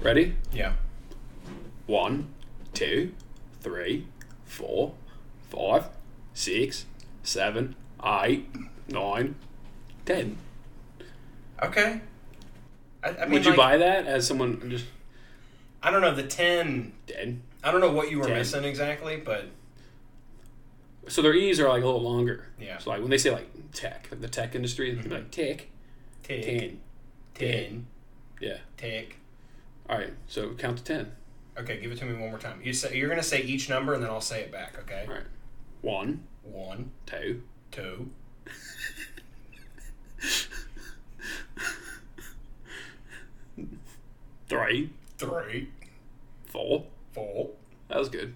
Ready? Yeah. One, two, three, four, five, six, seven, eight, nine, ten. Okay. I, I mean, Would you like, buy that as someone just I don't know the ten. dead? I don't know what you were Ten. missing exactly, but So their E's are like a little longer. Yeah. So like when they say like tech, like the tech industry, be mm-hmm. like tech, tick, ten. ten, Yeah. tech. All right. So count to ten. Okay, give it to me one more time. You say you're gonna say each number and then I'll say it back. Okay. All right. One, One, two, two, three, three, four. four, That was good.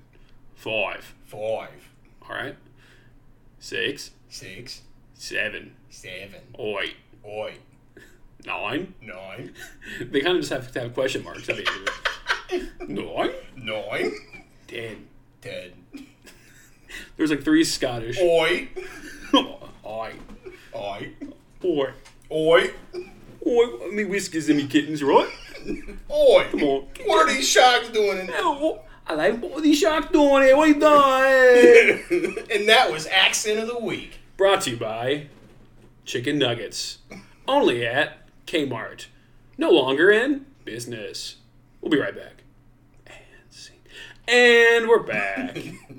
Five. five, All right. Six, six, seven, seven, eight, oi, oi. nine. nine, [LAUGHS] They kind of just have to have question marks at the end of it. Nine, nine, ten. ten, There's like three Scottish. oi, Oi. oi, Oi. oi, Oi. Me whiskers and me kittens, right? oi. Come on. What are these sharks doing in Oh, I like what are these sharks doing here? What are you doing? [LAUGHS] and that was accent of the week. Brought to you by Chicken Nuggets. Only at Kmart. No longer in business. We'll be right back. And. And we're back. [LAUGHS]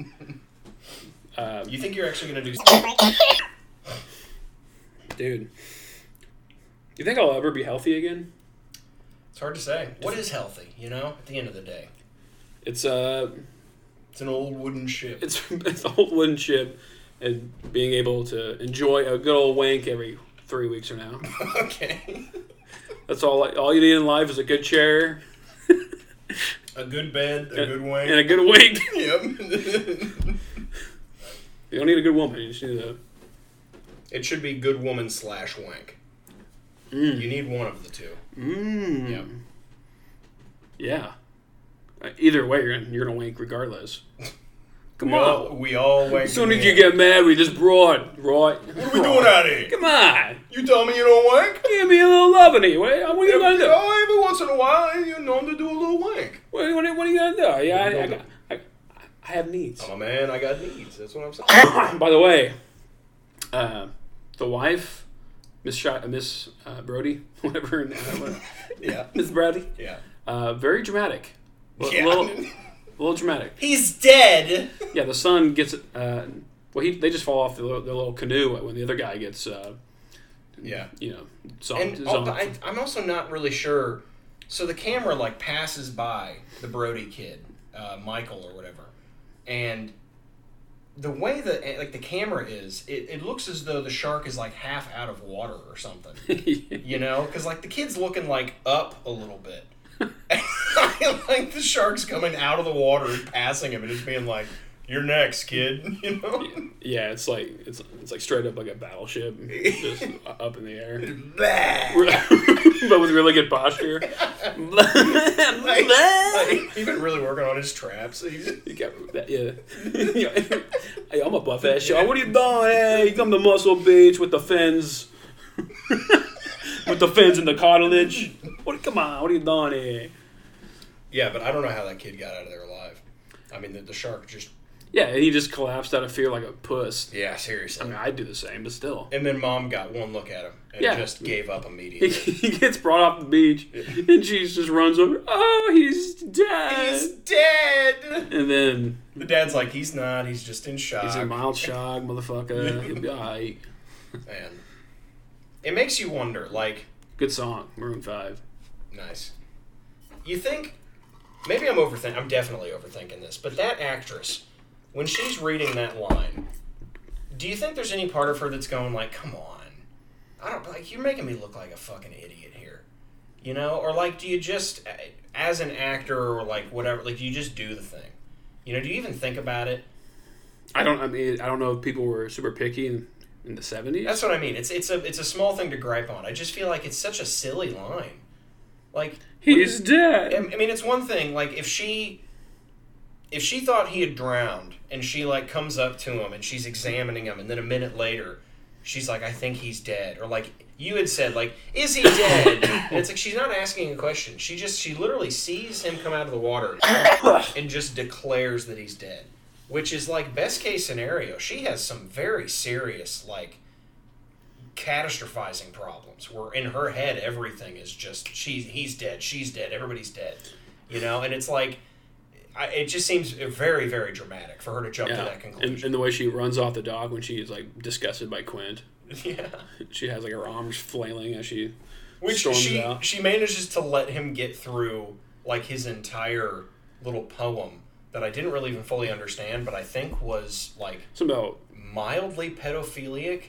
You think you're actually gonna do? [LAUGHS] Dude. You think I'll ever be healthy again? It's hard to say. What is healthy? You know, at the end of the day, It's uh it's an old wooden ship. it's [LAUGHS] it's the whole wooden ship and being able to enjoy a good old wank every three weeks from now. [LAUGHS] okay. That's all all you need in life is a good chair A good bed, a good wank. and a good wank. Yep. You don't need a good woman. You just need a. it should be good woman slash wank. You need one of the two. Mm. Yep. Yeah. Uh, Either way, you're gonna, you're gonna wank regardless. [LAUGHS] Come We on. all, we all wank. as soon as you get mad, we just broad, right? What are we doing out here? Come on. You tell me you don't wank? Give me a little loving here. What, what are you gonna do? Oh, every once in a while, you know to do a little wank. What, what, what are you gonna do? Yeah, I, I, got- I, I have needs. I'm a man. I got needs. That's what I'm saying. [COUGHS] By the way, uh, the wife, Miss Shot, Miss uh, Brody, [LAUGHS] whatever, uh, what- [LAUGHS] yeah. Miss Brody, Yeah. uh, very dramatic. A Yeah. little, little dramatic. He's dead. Yeah, the son gets. Uh, well, he they just fall off the little, the little canoe when the other guy gets. Uh, Yeah. you know, zombed. And al- I, I'm also not really sure. So the camera like passes by the Brody kid, uh, Michael or whatever, and the way that eh, like the camera is, it, it looks as though the shark is like half out of water or something. [LAUGHS] You know, because like the kid's looking like up a little bit. [LAUGHS] [LAUGHS] like the shark's coming out of the water and passing him and just being like, "You're next, kid." [LAUGHS] You know. yeah, it's like it's it's like straight up like a battleship, just [LAUGHS] up in the air, [LAUGHS] but with really good posture. like, like, he's been really working on his traps. He's, You got that, yeah. Hey, I'm a buff ass shark. What are you doing? Hey, you come to Muscle Beach with the fins, with the fins and the cartilage. What? Come on, what are you doing here? yeah, but I don't know how that kid got out of there alive. I mean, the, the shark just. Yeah, he just collapsed out of fear like a puss. Yeah, seriously. I mean, I'd do the same, but still. And then mom got one look at him and Yeah. just gave up [LAUGHS] He, immediately. he gets brought off the beach, and she just runs over. Oh, he's dead. he's dead. and then The dad's like, he's not. He's just in shock. he's in mild shock, motherfucker. [LAUGHS] He'll be alright. Man, it makes you wonder. Like, Good song, Maroon Five. nice. You think? Maybe I'm overthinking. I'm definitely overthinking this. But that actress, when she's reading that line, do you think there's any part of her that's going like, "Come on, I don't like you're making me look like a fucking idiot here," you know? Or like, do you just, as an actor or like whatever, like do you just do the thing? You know, do you even think about it? I don't. I mean, I don't know if people were super picky in, in the seventies. That's what I mean. It's it's a it's a small thing to gripe on. I just feel like it's such a silly line. Like He's dead. I mean, it's one thing like if she if she thought he had drowned and she like comes up to him and she's examining him and then a minute later she's like I think he's dead or like you had said like, "Is he dead?" and [COUGHS] it's like she's not asking a question. She just she literally sees him come out of the water [COUGHS] and just declares that he's dead, which is like best case scenario. She has some very serious like catastrophizing problems where in her head everything is just she's he's dead, she's dead, everybody's dead, you know, and it's like. I, it just seems very, very dramatic for her to jump to that and, conclusion. and the way she runs off the dog when she is like disgusted by Quint. [LAUGHS] yeah. She has like her arms flailing as she Which storms she out. she manages to let him get through like his entire little poem that I didn't really even fully understand, but I think was like about mildly pedophilic.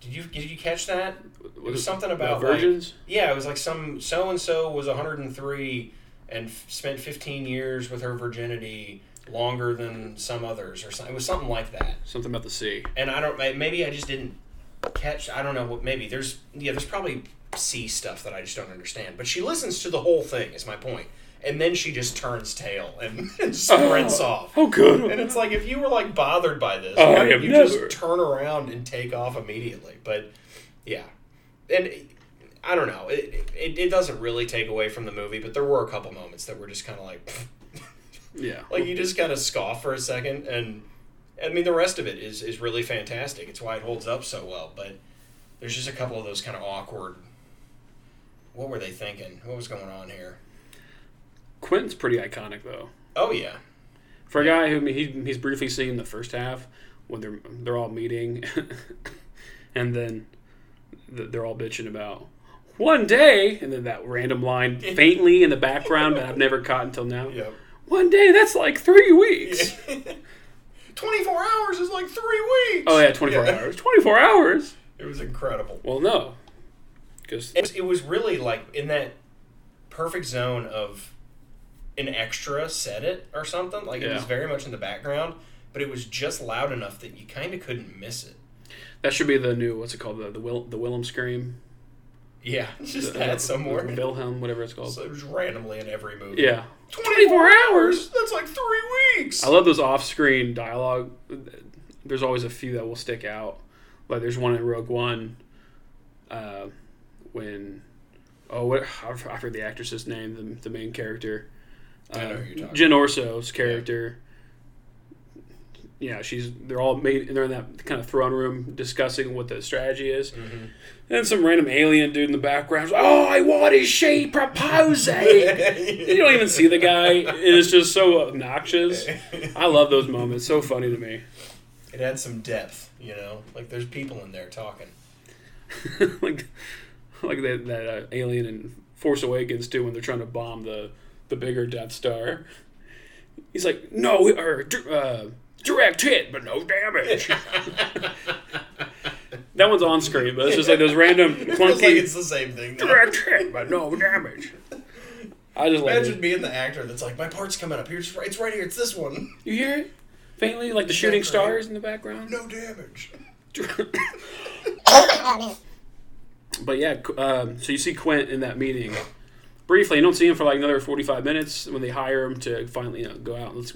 Did you did you catch that? It was something about about like- virgins. yeah, it was like some so and so was 103 and f- spent 15 years with her virginity longer than some others or something. It was something like that. something about the sea. And I don't maybe I just didn't catch I don't know what maybe there's yeah there's probably sea stuff that I just don't understand. But she listens to the whole thing is my point. And then she just turns tail and, [LAUGHS] and sprints oh, off. Oh, good. And it's like if you were like bothered by this, I you never. just turn around and take off immediately? But yeah, and I don't know. It, it, it doesn't really take away from the movie, but there were a couple moments that were just kind of like, [LAUGHS] yeah. like you just kind of scoff for a second, and I mean the rest of it is is really fantastic. It's why it holds up so well. But there's just a couple of those kind of awkward. What were they thinking? What was going on here? Quentin's pretty iconic though. Oh yeah, For a guy who he, he's briefly seen in the first half when they're they're all meeting, [LAUGHS] and then they're all bitching about one day, and then that random line [LAUGHS] faintly in the background that I've never caught until now. yep. One day, that's like three weeks. [LAUGHS] Twenty four hours is like three weeks. Oh yeah, twenty four Yeah. hours. Twenty four hours. It was incredible. Well, no, because It was, it was really like in that perfect zone of an extra said it or something. Like it was very much in the background, but it was just loud enough that you kind of couldn't miss it. that should be the new what's it called the the Will the Wilhelm scream. Yeah, [LAUGHS] just The- that the- somewhere. the Wilhelm, whatever it's called. So it was randomly in every movie. Yeah. 24 hours? That's like three weeks. I love those off-screen dialogue. There's always a few that will stick out. Like there's one in Rogue One, uh, when oh what I forget the actress's name, the, the main character, uh, I know who you're talking Jyn Erso's character. Yeah, she's they're all made they're in that kind of throne room discussing what the strategy is. Mm-hmm. And some random alien dude in the background. Oh, i want what is she proposing? you don't even see the guy. It is just so obnoxious. I love those moments. So funny to me. It had some depth, you know? Like there's people in there talking. [LAUGHS] like, like that that uh, alien in Force Awakens too, when they're trying to bomb the the bigger Death Star. He's like, no, or uh, direct hit, but no damage. that one's on screen, but it's just like those random It feels like clunky it's the same thing. though. direct hit, but no damage. I just Imagine it. being the actor that's like, my part's coming up. here. it's right here. It's this one. You hear it faintly, like the shooting stars in the background. No damage. [COUGHS] But yeah, um, so you see Quint in that meeting briefly. You don't see him for like another forty-five minutes when they hire him to finally you know, go out. Let's,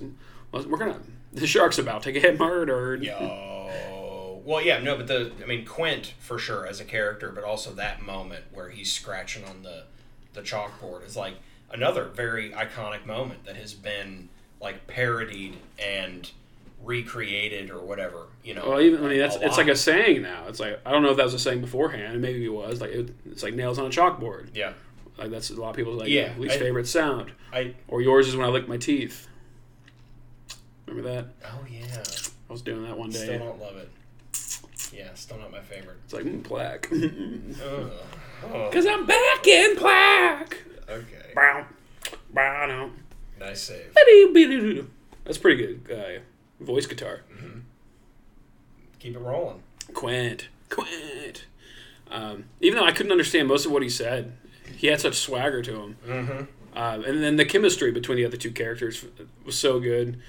let's we're gonna the shark's about to get murdered. Yo. Well, yeah, no, but the I mean Quint for sure as a character, but also that moment where he's scratching on the the chalkboard is like another very iconic moment that has been like parodied and recreated or whatever. You know. Well, even I mean that's it's lot. like a saying now. It's like I don't know if that was a saying beforehand. Maybe it was like it, it's like nails on a chalkboard. yeah. Like that's a lot of people's like Yeah, least I- favorite sound. I Or yours is when I lick my teeth. Remember that? oh yeah. I was doing that one day. Still don't love it. Yeah, still not my favorite. It's like mm, plaque. [LAUGHS] Ugh. Oh, I'm back in plaque. okay. Bow, bow, no. Nice save. That's pretty good uh, voice guitar. Keep it rolling. Quint, Quint. Um, even though I couldn't understand most of what he said, he had such swagger to him. Mm-hmm. Um, and then the chemistry between the other two characters was so good,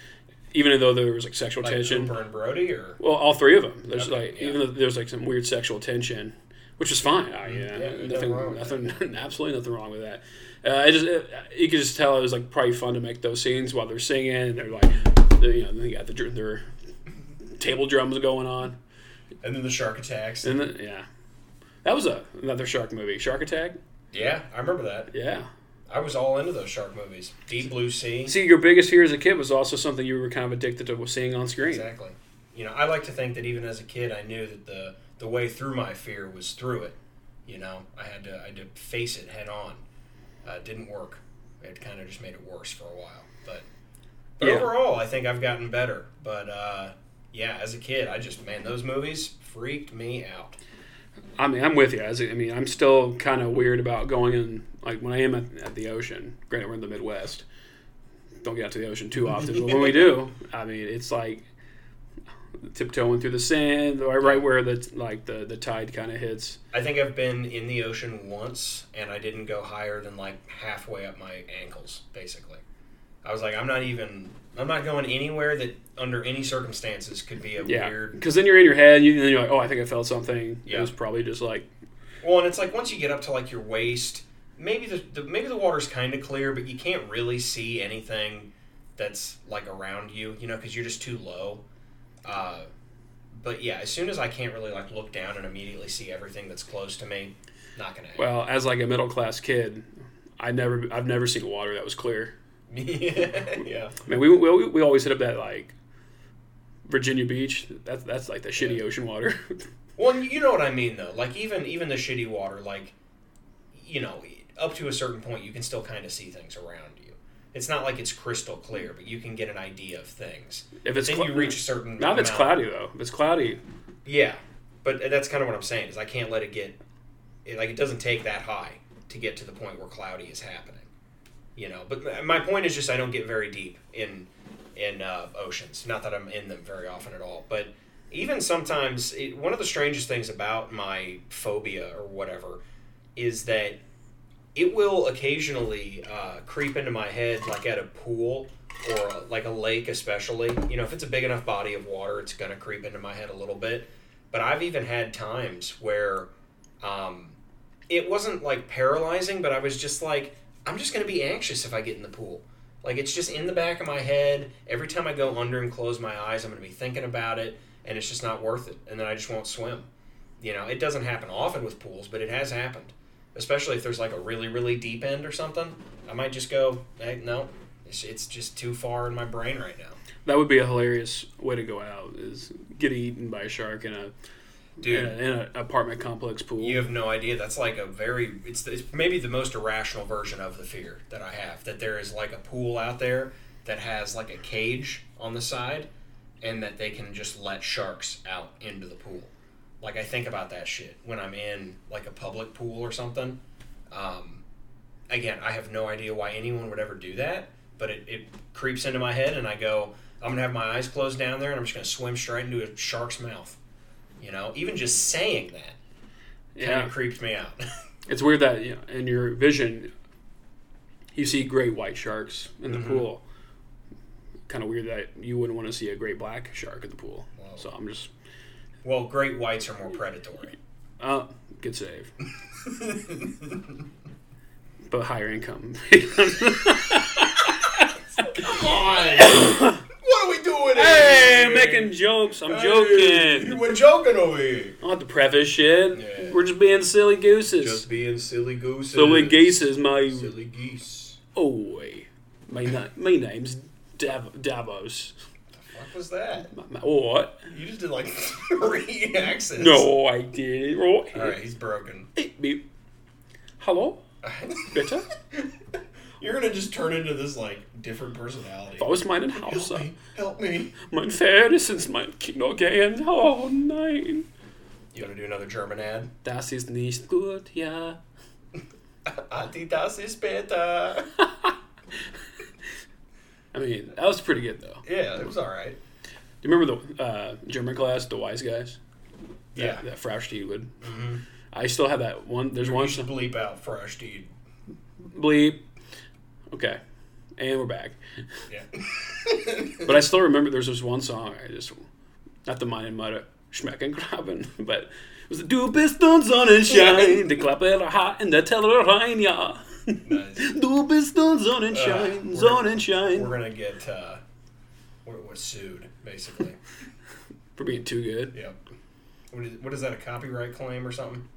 even though there was like sexual Like tension. Hooper and Brody, or Well, all three of them. There's Okay, like yeah. even though there's like some weird sexual tension, which is fine. I, mm-hmm. uh, yeah, Yeah, nothing, nothing nothing, [LAUGHS] absolutely nothing wrong with that. Uh, I just it, you could just tell it was like probably fun to make those scenes while they're singing. And they're like, they, you know, they got the their table drums going on, and then the shark attacks. and then, yeah, That was a another shark movie, Shark Attack. Yeah, I remember that. Yeah. I was all into those shark movies. Deep Blue Sea. See, your biggest fear as a kid was also something you were kind of addicted to seeing on screen. Exactly. You know, I like to think that even as a kid, I knew that the the way through my fear was through it. You know, I had to I had to face it head on. Uh, it didn't work. It kind of just made it worse for a while. But but Yeah. overall, I think I've gotten better. But uh, yeah, as a kid, I just man, those movies freaked me out. I mean, I'm with you. I mean, I'm still kind of weird about going in. Like when I am at, at the ocean. Granted, we're in the Midwest. Don't get out to the ocean too often, but when we do, I mean, it's like tiptoeing through the sand, right, right where the like the the tide kind of hits. I think I've been in the ocean once, and I didn't go higher than like halfway up my ankles. Basically, I was like, I'm not even. I'm not going anywhere that, under any circumstances, could be a Yeah, weird. because then you're in your head, you, then you're like, oh, I think I felt something. It was probably just like, Well, and it's like once you get up to like your waist, maybe the, the maybe the water's kind of clear, but you can't really see anything that's like around you, you know, because you're just too low. Uh, but yeah, as soon as I can't really like look down and immediately see everything that's close to me, not gonna happen. well, as like a middle class kid, I never, I've never seen water that was clear. [LAUGHS] yeah, yeah. I mean, we, we, we always hit up that like Virginia Beach. That's that's like the shitty ocean water. [LAUGHS] Well, you know what I mean, though. Like even even the shitty water, like you know, up to a certain point, you can still kind of see things around you. It's not like it's crystal clear, but you can get an idea of things. if it's then cl- you reach a certain. not if it's cloudy though. If it's cloudy, Yeah, but uh, that's kind of what I'm saying. Is I can't let it get it, like it doesn't take that high to get to the point where cloudy is happening. You know, but my- point is just I don't get very deep in in uh, oceans. Not that I'm in them very often at all, but even sometimes it, one of the strangest things about my phobia or whatever is that it will occasionally uh, creep into my head like at a pool or uh, like a lake especially you know if it's a big enough body of water it's going to creep into my head a little bit but i've even had times where um, it wasn't like paralyzing but i was just like i'm just going to be anxious if i get in the pool. Like it's just in the back of my head. Every time i go under and close my eyes i'm going to be thinking about it and it's just not worth it and then i just won't swim. You know it doesn't happen often with pools but it has happened. Especially if there's like a really really deep end or something i might just go hey, no it's, it's just too far in my brain right now. That would be a hilarious way to go out. Is get eaten by a shark in a dude. In, a, in an apartment complex pool. you have no idea. That's like a very it's, it's maybe the most irrational version of the fear that i have that there is like a pool out there that has like a cage on the side and that they can just let sharks out into the pool. Like i think about that shit when i'm in like a public pool or something. Um, again i have no idea why anyone would ever do that but it, it creeps into my head and i go i'm gonna have my eyes closed down there and i'm just gonna swim straight into a shark's mouth you know even just saying that kind of creeped me out. [LAUGHS] it's weird that you know, in your vision you see great white sharks in the Mhm. pool. Kind of weird that you wouldn't want to see a great black shark in the pool. Wow. So I'm just, well, great whites are more predatory. uh, good save, [LAUGHS] but higher income. [LAUGHS] Come on! What are we doing? hey, here? I'm making jokes. I'm Hey, joking. We're joking over here. I don't have to preface shit. Yeah. We're just being silly gooses. Just being silly gooses. silly geeses, my. Silly geese. Oh, my, na- my name's Dav- Davos. What was that? My, my, what? You just did like [LAUGHS] three accents. No, I did. All right, he's broken. Hey, beep. Hello? [LAUGHS] Bitte? You're gonna just turn into this like different personality. Was meinen Help me! Help me! Mein Pferd ist ins mein Kino gehen. Oh nein. You want to do another German ad? Das ist nicht gut, ja. [LAUGHS] Adidas ist better. [LAUGHS] I mean, that was pretty good, though. Yeah, it was all right. Do you remember the uh, German class, the wise guys? Yeah. That, that Frau Stiegwood. Mhm. I still have that one. There's You one. should bleep out fresh, dude. Bleep. Okay. And we're back. Yeah. [LAUGHS] But I still remember there's this one song I just not the Meinen Mutter Schmecken Graben, [LAUGHS] but it was the Du bist uns Sonnenschein, die Klappe hat in der Teller rein, ja. Nice. [LAUGHS] Du bist uns Sonnenschein, Uh, Sonnenschein. We're gonna get uh, we're, we're sued basically. For being too good. yep. What is, what is that? A copyright claim or something?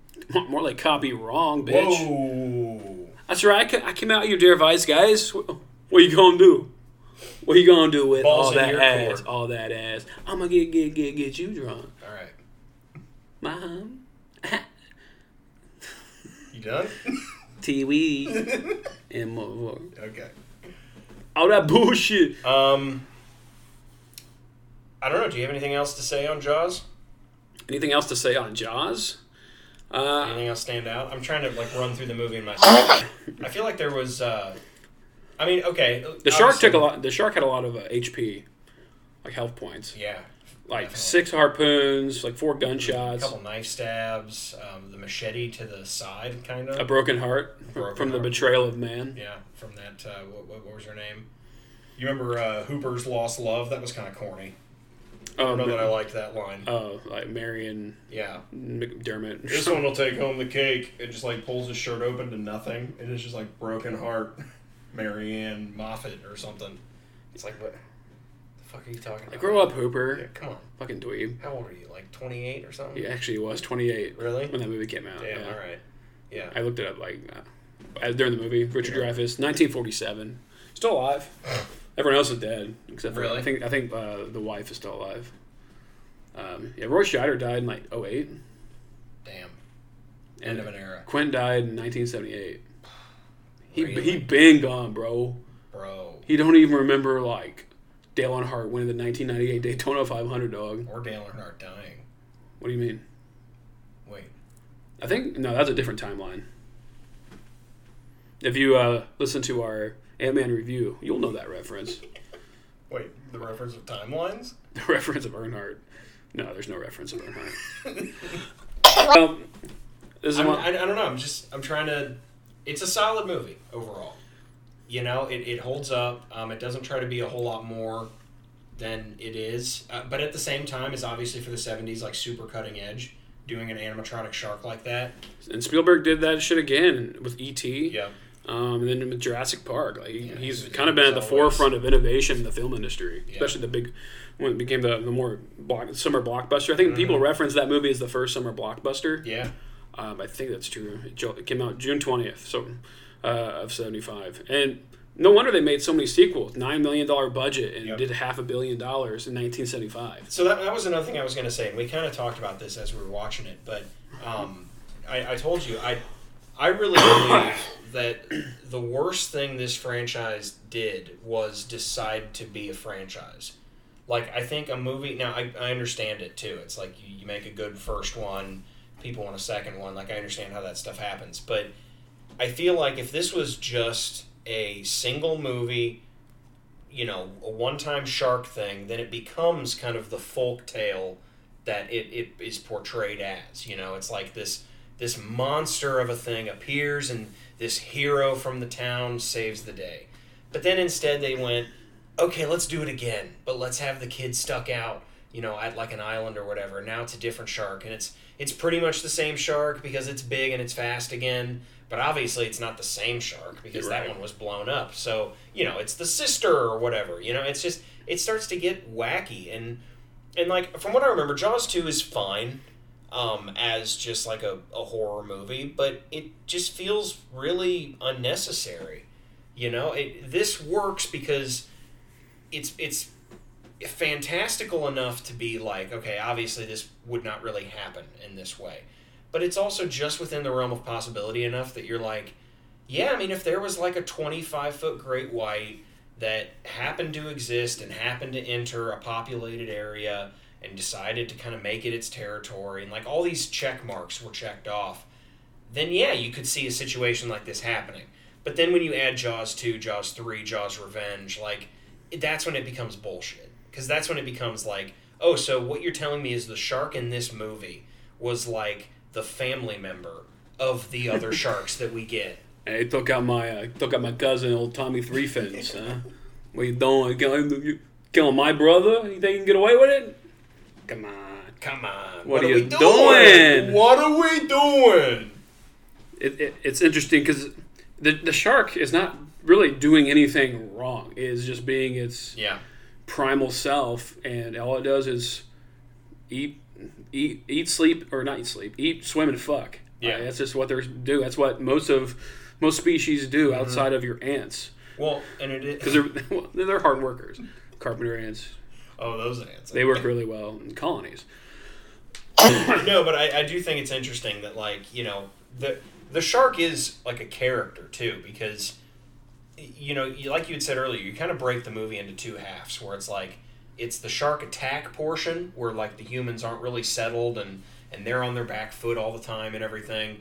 More like copy wrong, bitch. Whoa. That's right. I came out your dear vice, guys. What you gonna do? What you gonna do with Balls all that ass? court. All that ass. I'm gonna get get get get you drunk, All right. mom. [LAUGHS] You done? [LAUGHS] TV [LAUGHS] and more. okay. all that bullshit. Um. I don't know. Do you have anything else to say on Jaws? Anything else to say on Jaws? Uh, Anything else stand out? I'm trying to like run through the movie in my. Head. [LAUGHS] I feel like there was. uh I mean, okay. the shark took a lot. The shark had a lot of uh, HP, like health points. Yeah. like definitely. six harpoons, like four gunshots, A couple knife stabs, um, the machete to the side, kind of a broken heart Broken from the betrayal of man. Yeah, from that. Uh, what, what, what was her name? You remember uh, Hooper's Lost Love? That was kind of corny. I don't know that I like that line. oh, like Marion Yeah. McDermott. This one will take home the cake. It just like pulls his shirt open to nothing, and it's just like broken heart, [LAUGHS] Marianne Moffat or something. It's like what? The fuck are you talking about? Grow up, Hooper. Yeah, come on. Fucking dweeb. How old are you? Like twenty eight or something? He actually was 28 Really? when that movie came out. Damn. yeah. All right. Yeah. I looked it up like uh, during the movie. Richard Yeah. Dreyfuss, 1947, still alive. [LAUGHS] Everyone else is dead except for Really? I think I think uh, the wife is still alive. Um, yeah, Roy Scheider died in like 08. Damn. And End of an era, Quinn died in 1978. He Really? he been gone, bro. bro. He don't even remember like Dale Earnhardt winning the 1998 Daytona 500. Dog. Or Dale Earnhardt dying. What do you mean? Wait. I think no, that's a different timeline. If you uh, listen to our Ant Man review, you'll know that reference. [LAUGHS] Wait. The reference of timelines? [LAUGHS] The reference of Earnhardt. No, there's no reference of Earnhardt. [LAUGHS] um, this is I'm, one. I, I don't know. I'm just I'm trying to. It's a solid movie overall. You know, it, it holds up. Um, it doesn't try to be a whole lot more than it is, uh, but at the same time, it's obviously for the '70s, like super cutting edge. Doing an animatronic shark like that. and Spielberg did that shit again with E.T. Yeah. Um, and then with Jurassic Park, like Yeah, he's he's- kind of been at the always- forefront of innovation in the film industry, Yeah. especially the big when it became the, the more block, summer blockbuster. I think people reference that movie as the first summer blockbuster. Mm-hmm. Yeah. Um, I think that's true. It, it came out June twentieth, so uh, of seventy five, and no wonder they made so many sequels. Nine million dollar budget and Yep. did half a billion dollars in nineteen seventy five. So that, that was another thing I was going to say, and we kind of talked about this as we were watching it. But um, I, I told you I I really believe that the worst thing this franchise did was decide to be a franchise. Like I think a movie now I, I understand it too. It's like you, you make a good first one, people want a second one. Like I understand how that stuff happens, but I feel like if this was just a single movie you know, a one-time shark thing, then it becomes kind of the folk tale that it, it is portrayed as. You know, it's like this this monster of a thing appears and this hero from the town saves the day. But then instead they went, okay, let's do it again, but let's have the kid stuck out, you know, at like an island or whatever. Now it's a different shark, and it's it's pretty much the same shark because it's big and it's fast again. But obviously, it's not the same shark because You're that one was blown up. So you know, it's the sister or whatever. You know, it's just it starts to get wacky and and like from what I remember, Jaws two is fine um, as just like a, a horror movie, but it just feels really unnecessary. You know, it this works because it's it's fantastical enough to be like, okay, obviously this would not really happen in this way. But it's also just within the realm of possibility enough that you're like, yeah, I mean, if there was like a 25 foot great white that happened to exist and happened to enter a populated area and decided to kind of make it its territory, and like all these check marks were checked off, then yeah, you could see a situation like this happening. But then when you add Jaws 2, Jaws 3, Jaws Revenge, like, that's when it becomes bullshit. Because that's when it becomes like, oh, so what you're telling me is the shark in this movie was like the family member of the other [LAUGHS] sharks that we get. Hey, took out my uh, took out my cousin, old Tommy Three Fins. huh? What you doing? Killing, you killing my brother? You think you can get away with it? Come on. Come on. What are are you we doing? What are we doing? It, it, it's interesting because the the shark is not really doing anything wrong. It is just being its Yeah. primal self, and all it does is eat, eat, eat, sleep, or not eat, sleep, eat, swim, and fuck. Yeah. Uh, that's just what they do. That's what most of most species do Mm-hmm. outside of your ants Well, and it is. [LAUGHS] because they're [LAUGHS] well, they're hard workers. Carpenter ants. Oh, those ants. They work really well in colonies. [COUGHS] no, but I, I do think it's interesting that like you know the the shark is like a character too because you know you, like you had said earlier you kind of break the movie into two halves where it's like it's the shark attack portion where like the humans aren't really settled and and they're on their back foot all the time and everything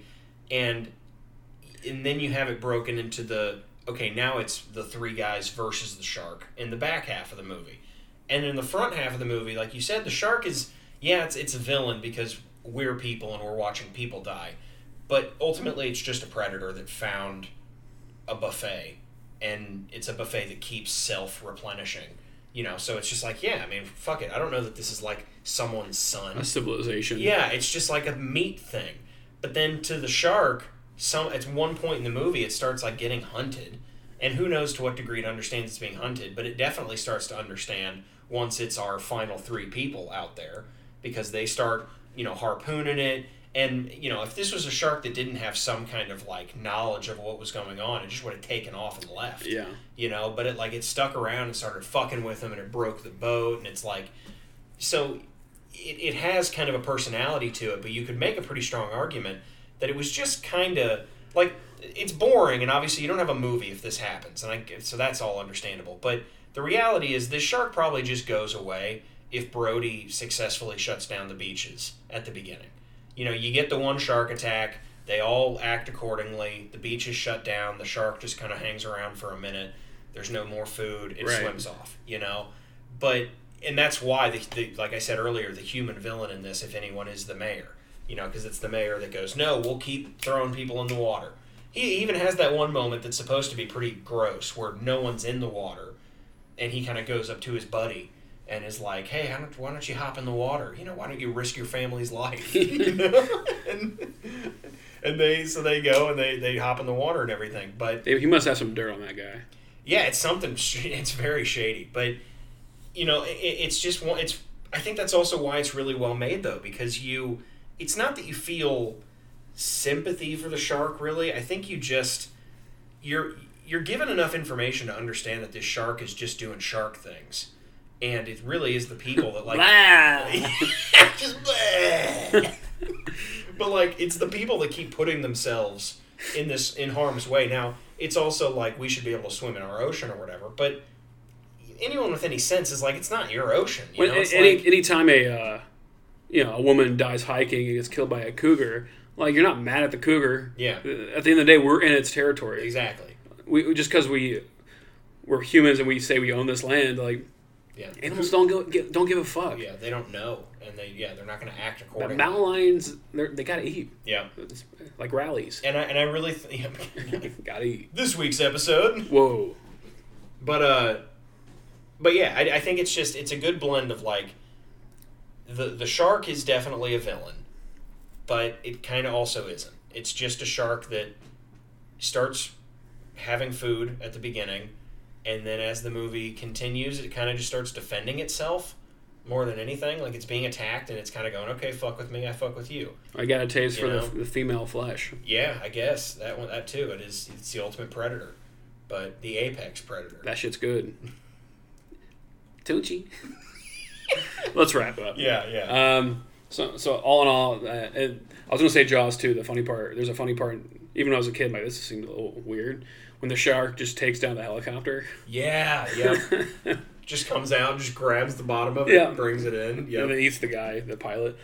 and and then you have it broken into the okay now it's the three guys versus the shark in the back half of the movie and in the front half of the movie like you said the shark is yeah it's it's a villain because we're people and we're watching people die but ultimately it's just a predator that found a buffet and it's a buffet that keeps self replenishing you know so it's just like yeah i mean fuck it i don't know that this is like someone's son A civilization. yeah, it's just like a meat thing. But then to the shark, some at one point in the movie, it starts like getting hunted, and who knows to what degree it understands it's being hunted. But it definitely starts to understand once it's our final three people out there because they start you know harpooning it. And you know, if this was a shark that didn't have some kind of like knowledge of what was going on, it just would have taken off and left Yeah. you know but it like it stuck around and started fucking with them and it broke the boat and it's like so it, it has kind of a personality to it but you could make a pretty strong argument that it was just kind of like it's boring and obviously you don't have a movie if this happens and I, so that's all understandable but the reality is this shark probably just goes away if brody successfully shuts down the beaches at the beginning. You know you get the one shark attack they all act accordingly the beach is shut down the shark just kind of hangs around for a minute there's no more food it Right. swims off you know? But and that's why the, the like i said earlier the human villain in this if anyone is the mayor you know because it's the mayor that goes no we'll keep throwing people in the water. He even has that one moment that's supposed to be pretty gross where no one's in the water and he kind of goes up to his buddy and is like hey don't, why don't you hop in the water you know why don't you risk your family's life [LAUGHS] you know? [LAUGHS] and, and they so they go and they, they hop in the water and everything but He must have some dirt on that guy. yeah, it's something. It's very shady, but you know, it, it's just one. It's. I think that's also why it's really well made, though, because you. It's not that you feel sympathy for the shark, really. I think you just you're you're given enough information to understand that this shark is just doing shark things, and it really is the people that like. [LAUGHS] [LAUGHS] just but like it's the people that keep putting themselves in this in harm's way now it's also like we should be able to swim in our ocean or whatever but anyone with any sense is like it's not your ocean you When, know it's any like, anytime a uh, you know a woman dies hiking and gets killed by a cougar, like you're not mad at the cougar. Yeah. At the end of the day, we're in its territory. exactly We just because we we're humans and we say we own this land, like yeah animals don't go get, don't give a fuck. yeah they don't know and they yeah they're not going to act But accordingly mountain lions, they're, they gotta eat. yeah It's like rallies. and i and i really th- [LAUGHS] gotta eat. this week's episode Whoa. But uh, but yeah, I, I think it's just it's a good blend of like the the shark is definitely a villain, but it kind of also isn't. It's just a shark that starts having food at the beginning, and then as the movie continues, it kind of just starts defending itself more than anything. Like it's being attacked, and it's kind of going, "Okay, fuck with me, I fuck with you." I got a taste You for the, the female flesh. Yeah, I guess that one, that too. It is it's the ultimate predator, but the apex predator. That shit's good. Tunchi. [LAUGHS] Let's wrap up. yeah, yeah. Um, so, so all in all, uh, it, I was gonna say Jaws too. The funny part, there's a funny part. Even when I was a kid, like this seemed a little weird when the shark just takes down the helicopter. Yeah, yep. [LAUGHS] just comes out, just grabs the bottom of it, Yeah. brings it in. Yeah, and then eats the guy, the pilot.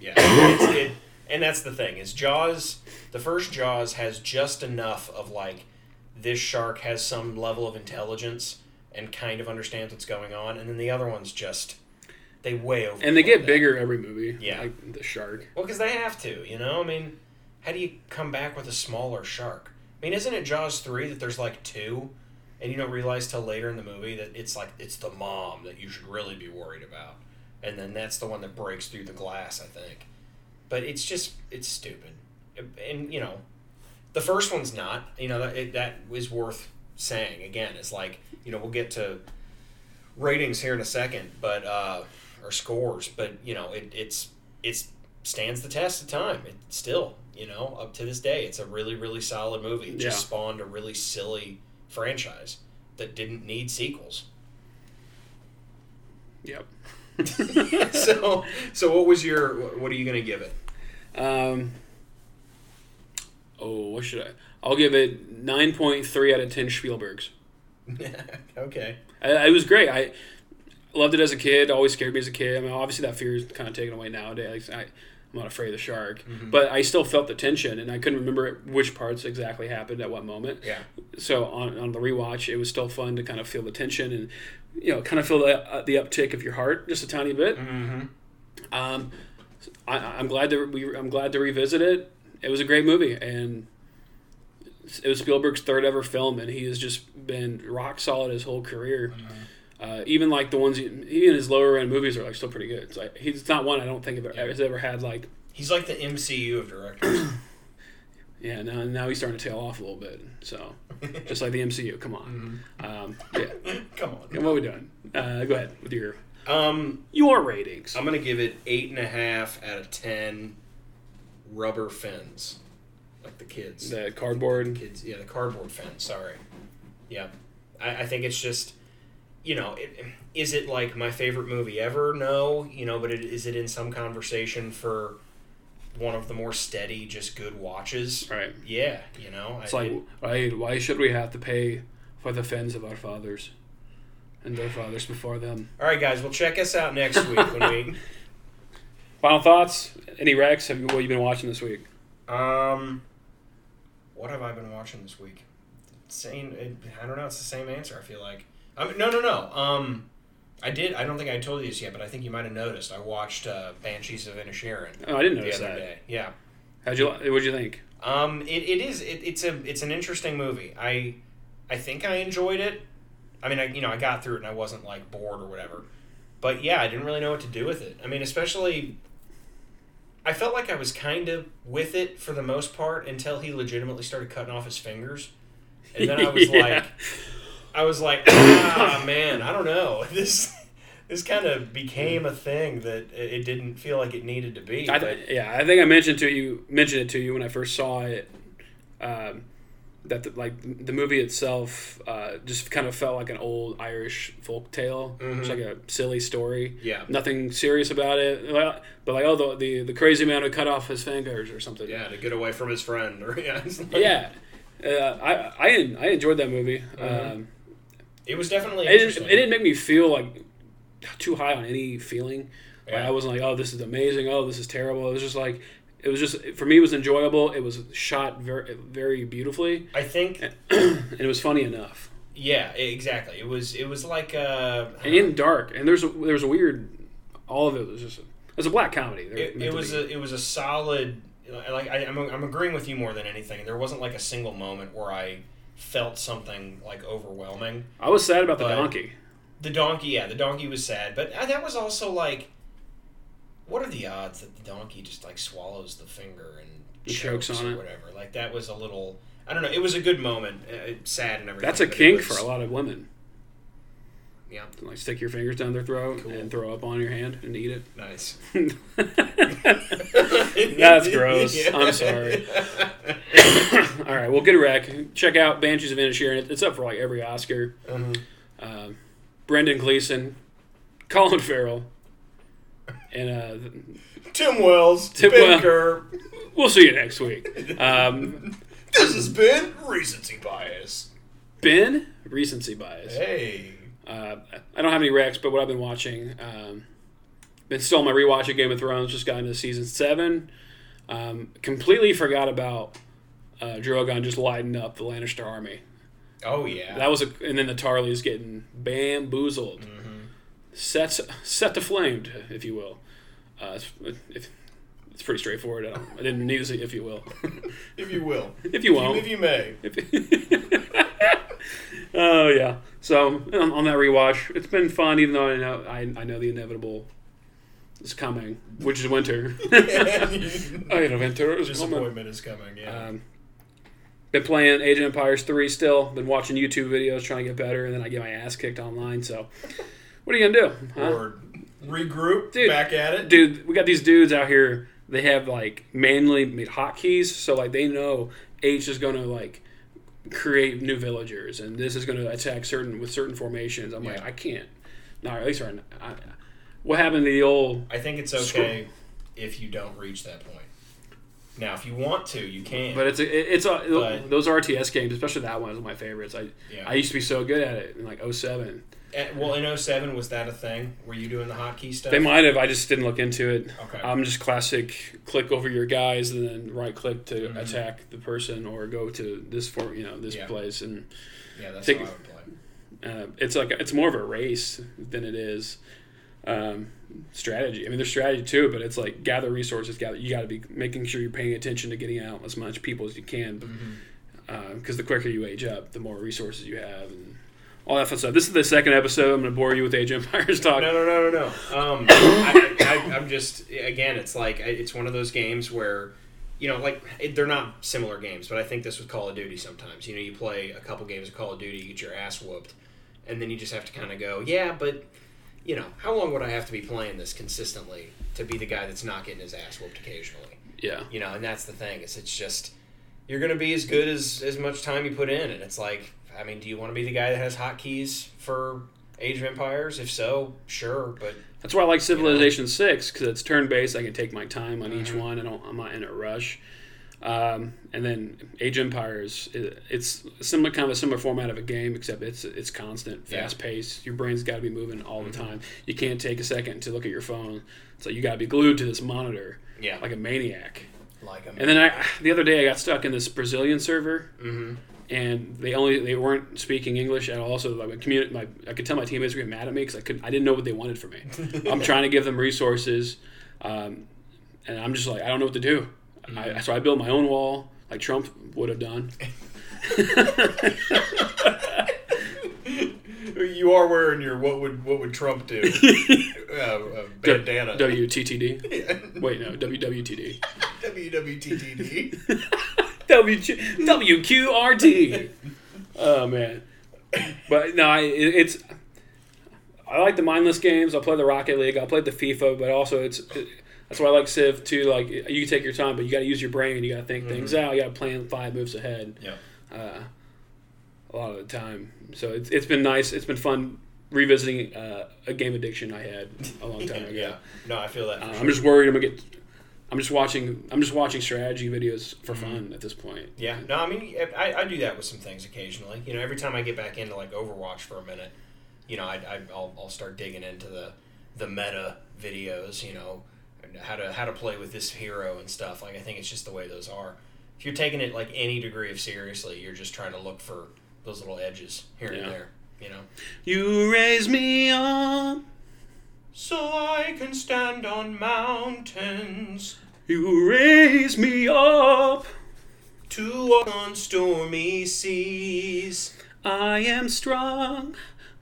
Yeah, it's, it, and that's the thing is Jaws. The first Jaws has just enough of like this shark has some level of intelligence and kind of understands what's going on, and then the other ones just they way over. And they get bigger every movie. Yeah. like the shark. Well, because they have to, you know. I mean, how do you come back with a smaller shark? I mean, isn't it Jaws three that there's like two, and you don't realize till later in the movie that it's like it's the mom that you should really be worried about, and then that's the one that breaks through the glass, I think. But it's just it's stupid, and you know, the first one's not. You know that it, that is worth saying again. It's like you know we'll get to ratings here in a second, but uh, or scores, but you know it, it's it's stands the test of time. It still, you know, up to this day, it's a really, really solid movie. It just Yeah. spawned a really silly franchise that didn't need sequels. Yep. [LAUGHS] [LAUGHS] so, so what was your? What are you gonna give it? Um, oh, what should I? I'll give it nine point three out of ten Spielbergs. [LAUGHS] okay. I, it was great. I loved it as a kid. Always scared me as a kid. I mean, obviously that fear is kind of taken away nowadays. I, I'm not afraid of the shark, but I still felt the tension, and I couldn't remember which parts exactly happened at what moment. Yeah. So on, on the rewatch, it was still fun to kind of feel the tension and you know kind of feel the uh, the uptick of your heart just a tiny bit. Mm-hmm. Um, I, I'm glad to we, I'm glad to revisit it. It was a great movie, and it was Spielberg's third ever film, and he has just been rock solid his whole career. Uh, even like the ones, he, even his lower end movies are like still pretty good. It's like he's not one I don't think have, has ever had like He's like the MCU of directors. [COUGHS] yeah. Now now he's starting to tail off a little bit. So just like the MCU, come on. Um, yeah, [LAUGHS] Come on. what are we doing? Uh, go ahead with your Um, your ratings. I'm gonna give it eight and a half out of ten. Rubber fins, like the kids. The cardboard. kids yeah the cardboard fence sorry yeah i, I think it's just you know it, is it like my favorite movie ever no you know but it, is it in some conversation for one of the more steady just good watches Right. yeah you know It's I- like it- why should we have to pay for the fins of our fathers and their fathers before them? all right guys well check us out next week when we [LAUGHS] Final thoughts? Any Rex? Have you what you been watching this week? um what have i been watching this week same it, i don't know it's the same answer i feel like um, no no no um I did. I don't think I told you this yet, but I think you might have noticed. I watched uh, Banshees of Inisherin Oh, I didn't the notice other that. day. Yeah. How'd you what'd you think? Um, it, it is it, it's a it's an interesting movie. I I think I enjoyed it. I mean, I you know I got through it and I wasn't like bored or whatever. But yeah, I didn't really know what to do with it. I mean, especially I felt like I was kind of with it for the most part until he legitimately started cutting off his fingers. And then I was [LAUGHS] Yeah. like I was like, [COUGHS] ah man, I don't know. [LAUGHS] This this kind of became a thing that it didn't feel like it needed to be. I th- yeah, I think I mentioned to you mentioned it to you when I first saw it. Um, that the, like the movie itself uh, just kind of felt like an old Irish folk tale. It's like a silly story. Yeah. Nothing serious about it. But like, oh, the, the the crazy man who cut off his fingers or something. Yeah, to get away from his friend. Or [LAUGHS] yeah, like- Yeah. Uh, I I I enjoyed that movie. Um, It was definitely it, didn't, it didn't make me feel like too high on any feeling. Like, I wasn't like, oh, this is amazing. Oh, this is terrible. It was just like, it was just for me. It was enjoyable. It was shot very very beautifully, I think, [CLEARS THROAT] and it was funny enough yeah, exactly. It was. It was like uh, and in dark. And there's a, there's a weird. All of it was just. It's a black comedy. It, it was a it was a solid. Like I, I'm I'm agreeing with you more than anything. There wasn't like a single moment where I felt something like overwhelming. I was sad about the donkey. The donkey, yeah, the donkey was sad, but uh, that was also like, what are the odds that the donkey just like swallows the finger and He chokes on or it. whatever? Like that was a little. I don't know. It was a good moment. Uh, sad and everything. That's a kink was- for a lot of women. Yeah, like stick your fingers down their throat Cool. and throw up on your hand and eat it. nice. [LAUGHS] [LAUGHS] That's gross. I'm sorry. [COUGHS] All right, well, good rec. Check out Banshees of Inisherin. It's up for like every Oscar. Um, Brendan Gleeson, Colin Farrell, and uh, Tim Wells, Tim Wells. We'll see you next week. Um, [LAUGHS] This has been recency bias. ben, recency bias. Hey. Uh, I don't have any recs, but what I've been watching, um, been still on my rewatch of Game of Thrones. Just got into season seven. Um, completely forgot about uh, Drogon just lighting up the Lannister army. Oh yeah. That was a, and then the Tarlys getting bamboozled, set set to flamed, if you will. Uh, it's, if, it's pretty straightforward. I, don't, I didn't need to say if you will, [LAUGHS] if you will. if you won't. If you may. [LAUGHS] oh yeah. So on, on that rewatch, it's been fun, even though I know I, I know the inevitable is coming, which is winter. [LAUGHS] [LAUGHS] I know winter is coming. Disappointment is coming. Yeah. Um, been playing Age of Empires three still. Been watching YouTube videos trying to get better, and then I get my ass kicked online. So, what are you gonna do, huh? or regroup. Dude. back at it. dude? We got these dudes out here they have like manually made hotkeys, so like they know H is gonna like create new villagers, and this is gonna attack certain with certain formations. I'm like, I can't. No, at least right now. What happened to the old? I think it's okay if you don't reach that point. Now, if you want to, you can. But it's a, it's a, But- those RTS games, especially that one, is one of my favorites. I Yeah. I used to be so good at it in like 07. Eh, well, in 07, was that a thing? Were you doing the hotkey stuff? They might have. I just didn't look into it. Okay. I'm just classic. Click over your guys and then right click to Mhm. attack the person or go to this for you know this Yeah. place and yeah, that's Take- how I would play. uh, it's like it's more of a race than it is um, strategy. I mean, there's strategy too, but it's like gather resources. Gather. You got to be making sure you're paying attention to getting out as much people as you can, Mm-hmm. because the quicker you age up, the more resources you have and all that fun stuff. This is the second episode. I'm going to bore you with Age of Empires talk. No, no, no, no, no. Um, [COUGHS] I, I, I'm just again, it's like it's one of those games where, you know, like it, they're not similar games, but I think this with Call of Duty sometimes. You know, you play a couple games of Call of Duty, you get your ass whooped, and then you just have to kind of go, yeah, but you know, how long would I have to be playing this consistently to be the guy that's not getting his ass whooped occasionally? Yeah. You know, and that's the thing. Is it's just you're gonna be as good as as much time you put in, and it's like, I mean, do you want to be the guy that has hotkeys for Age of Empires? If so, sure, but That's why I like Civilization Six because it's turn based. I can take my time on each Mhm. one. I don't. I'm not in a rush. Um, and then Age of Empires, it, it's similar kind of a similar format of a game, except it's it's constant, Yeah. fast paced. Your brain's got to be moving all the Mhm. time. You can't take a second to look at your phone. So you got to be glued to this monitor yeah, like a maniac. like them. And then I the other day I got stuck in this Brazilian server hmm and they only they weren't speaking English at all. So like my community, my I could tell my teammates were getting mad at me because I could I didn't know what they wanted from me. [LAUGHS] I'm trying to give them resources, um, and I'm just like I don't know what to do. I, so I built my own wall like Trump would have done. [LAUGHS] you are wearing your what would what would Trump do [LAUGHS] uh, uh, bandana. WTTD. Wait, no, WWTD. WWTTD. W WQRT. Oh man, but no, I, it, it's. I like the mindless games. I'll play the Rocket League. I'll play the FIFA, but also it's. It, that's why I like Civ too. Like you take your time, but you got to use your brain. You got to think things out. You got to plan five moves ahead. Yeah. Uh, a lot of the time, so it's it's been nice. It's been fun revisiting uh, a game addiction I had a long time [LAUGHS] ago. yeah. No, I feel that. Uh, sure. I'm just worried I'm gonna get. I'm just watching. I'm just watching strategy videos for mm-hmm. fun at this point. Yeah, no, I mean, I, I do that with some things occasionally. You know, every time I get back into like Overwatch for a minute, you know, I, I I'll, I'll start digging into the the meta videos. You know, how to how to play with this hero and stuff. Like, I think it's just the way those are. If you're taking it like any degree of seriously, you're just trying to look for those little edges here Yeah. and there. You know, You raise me up. So I can stand on mountains You raise me up. to walk on stormy seas. I am strong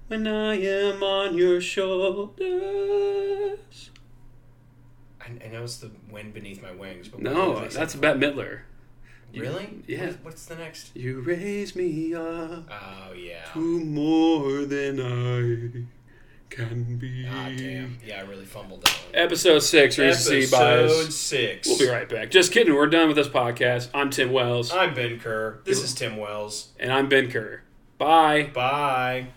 when I am on your shoulders. I, I know it's the wind beneath my wings, but No, that's? Bette Midler. You- Really? Yeah. What- what's the next? You raise me up Oh yeah. to more than I can be. Ah damn. Yeah, I really fumbled that one. Episode six, C. Episode Bias. six. We'll be right back. Just kidding. We're done with this podcast. I'm Tim Wells, I'm Ben Kerr. This is Tim Wells. and I'm Ben Kerr. Bye. Bye.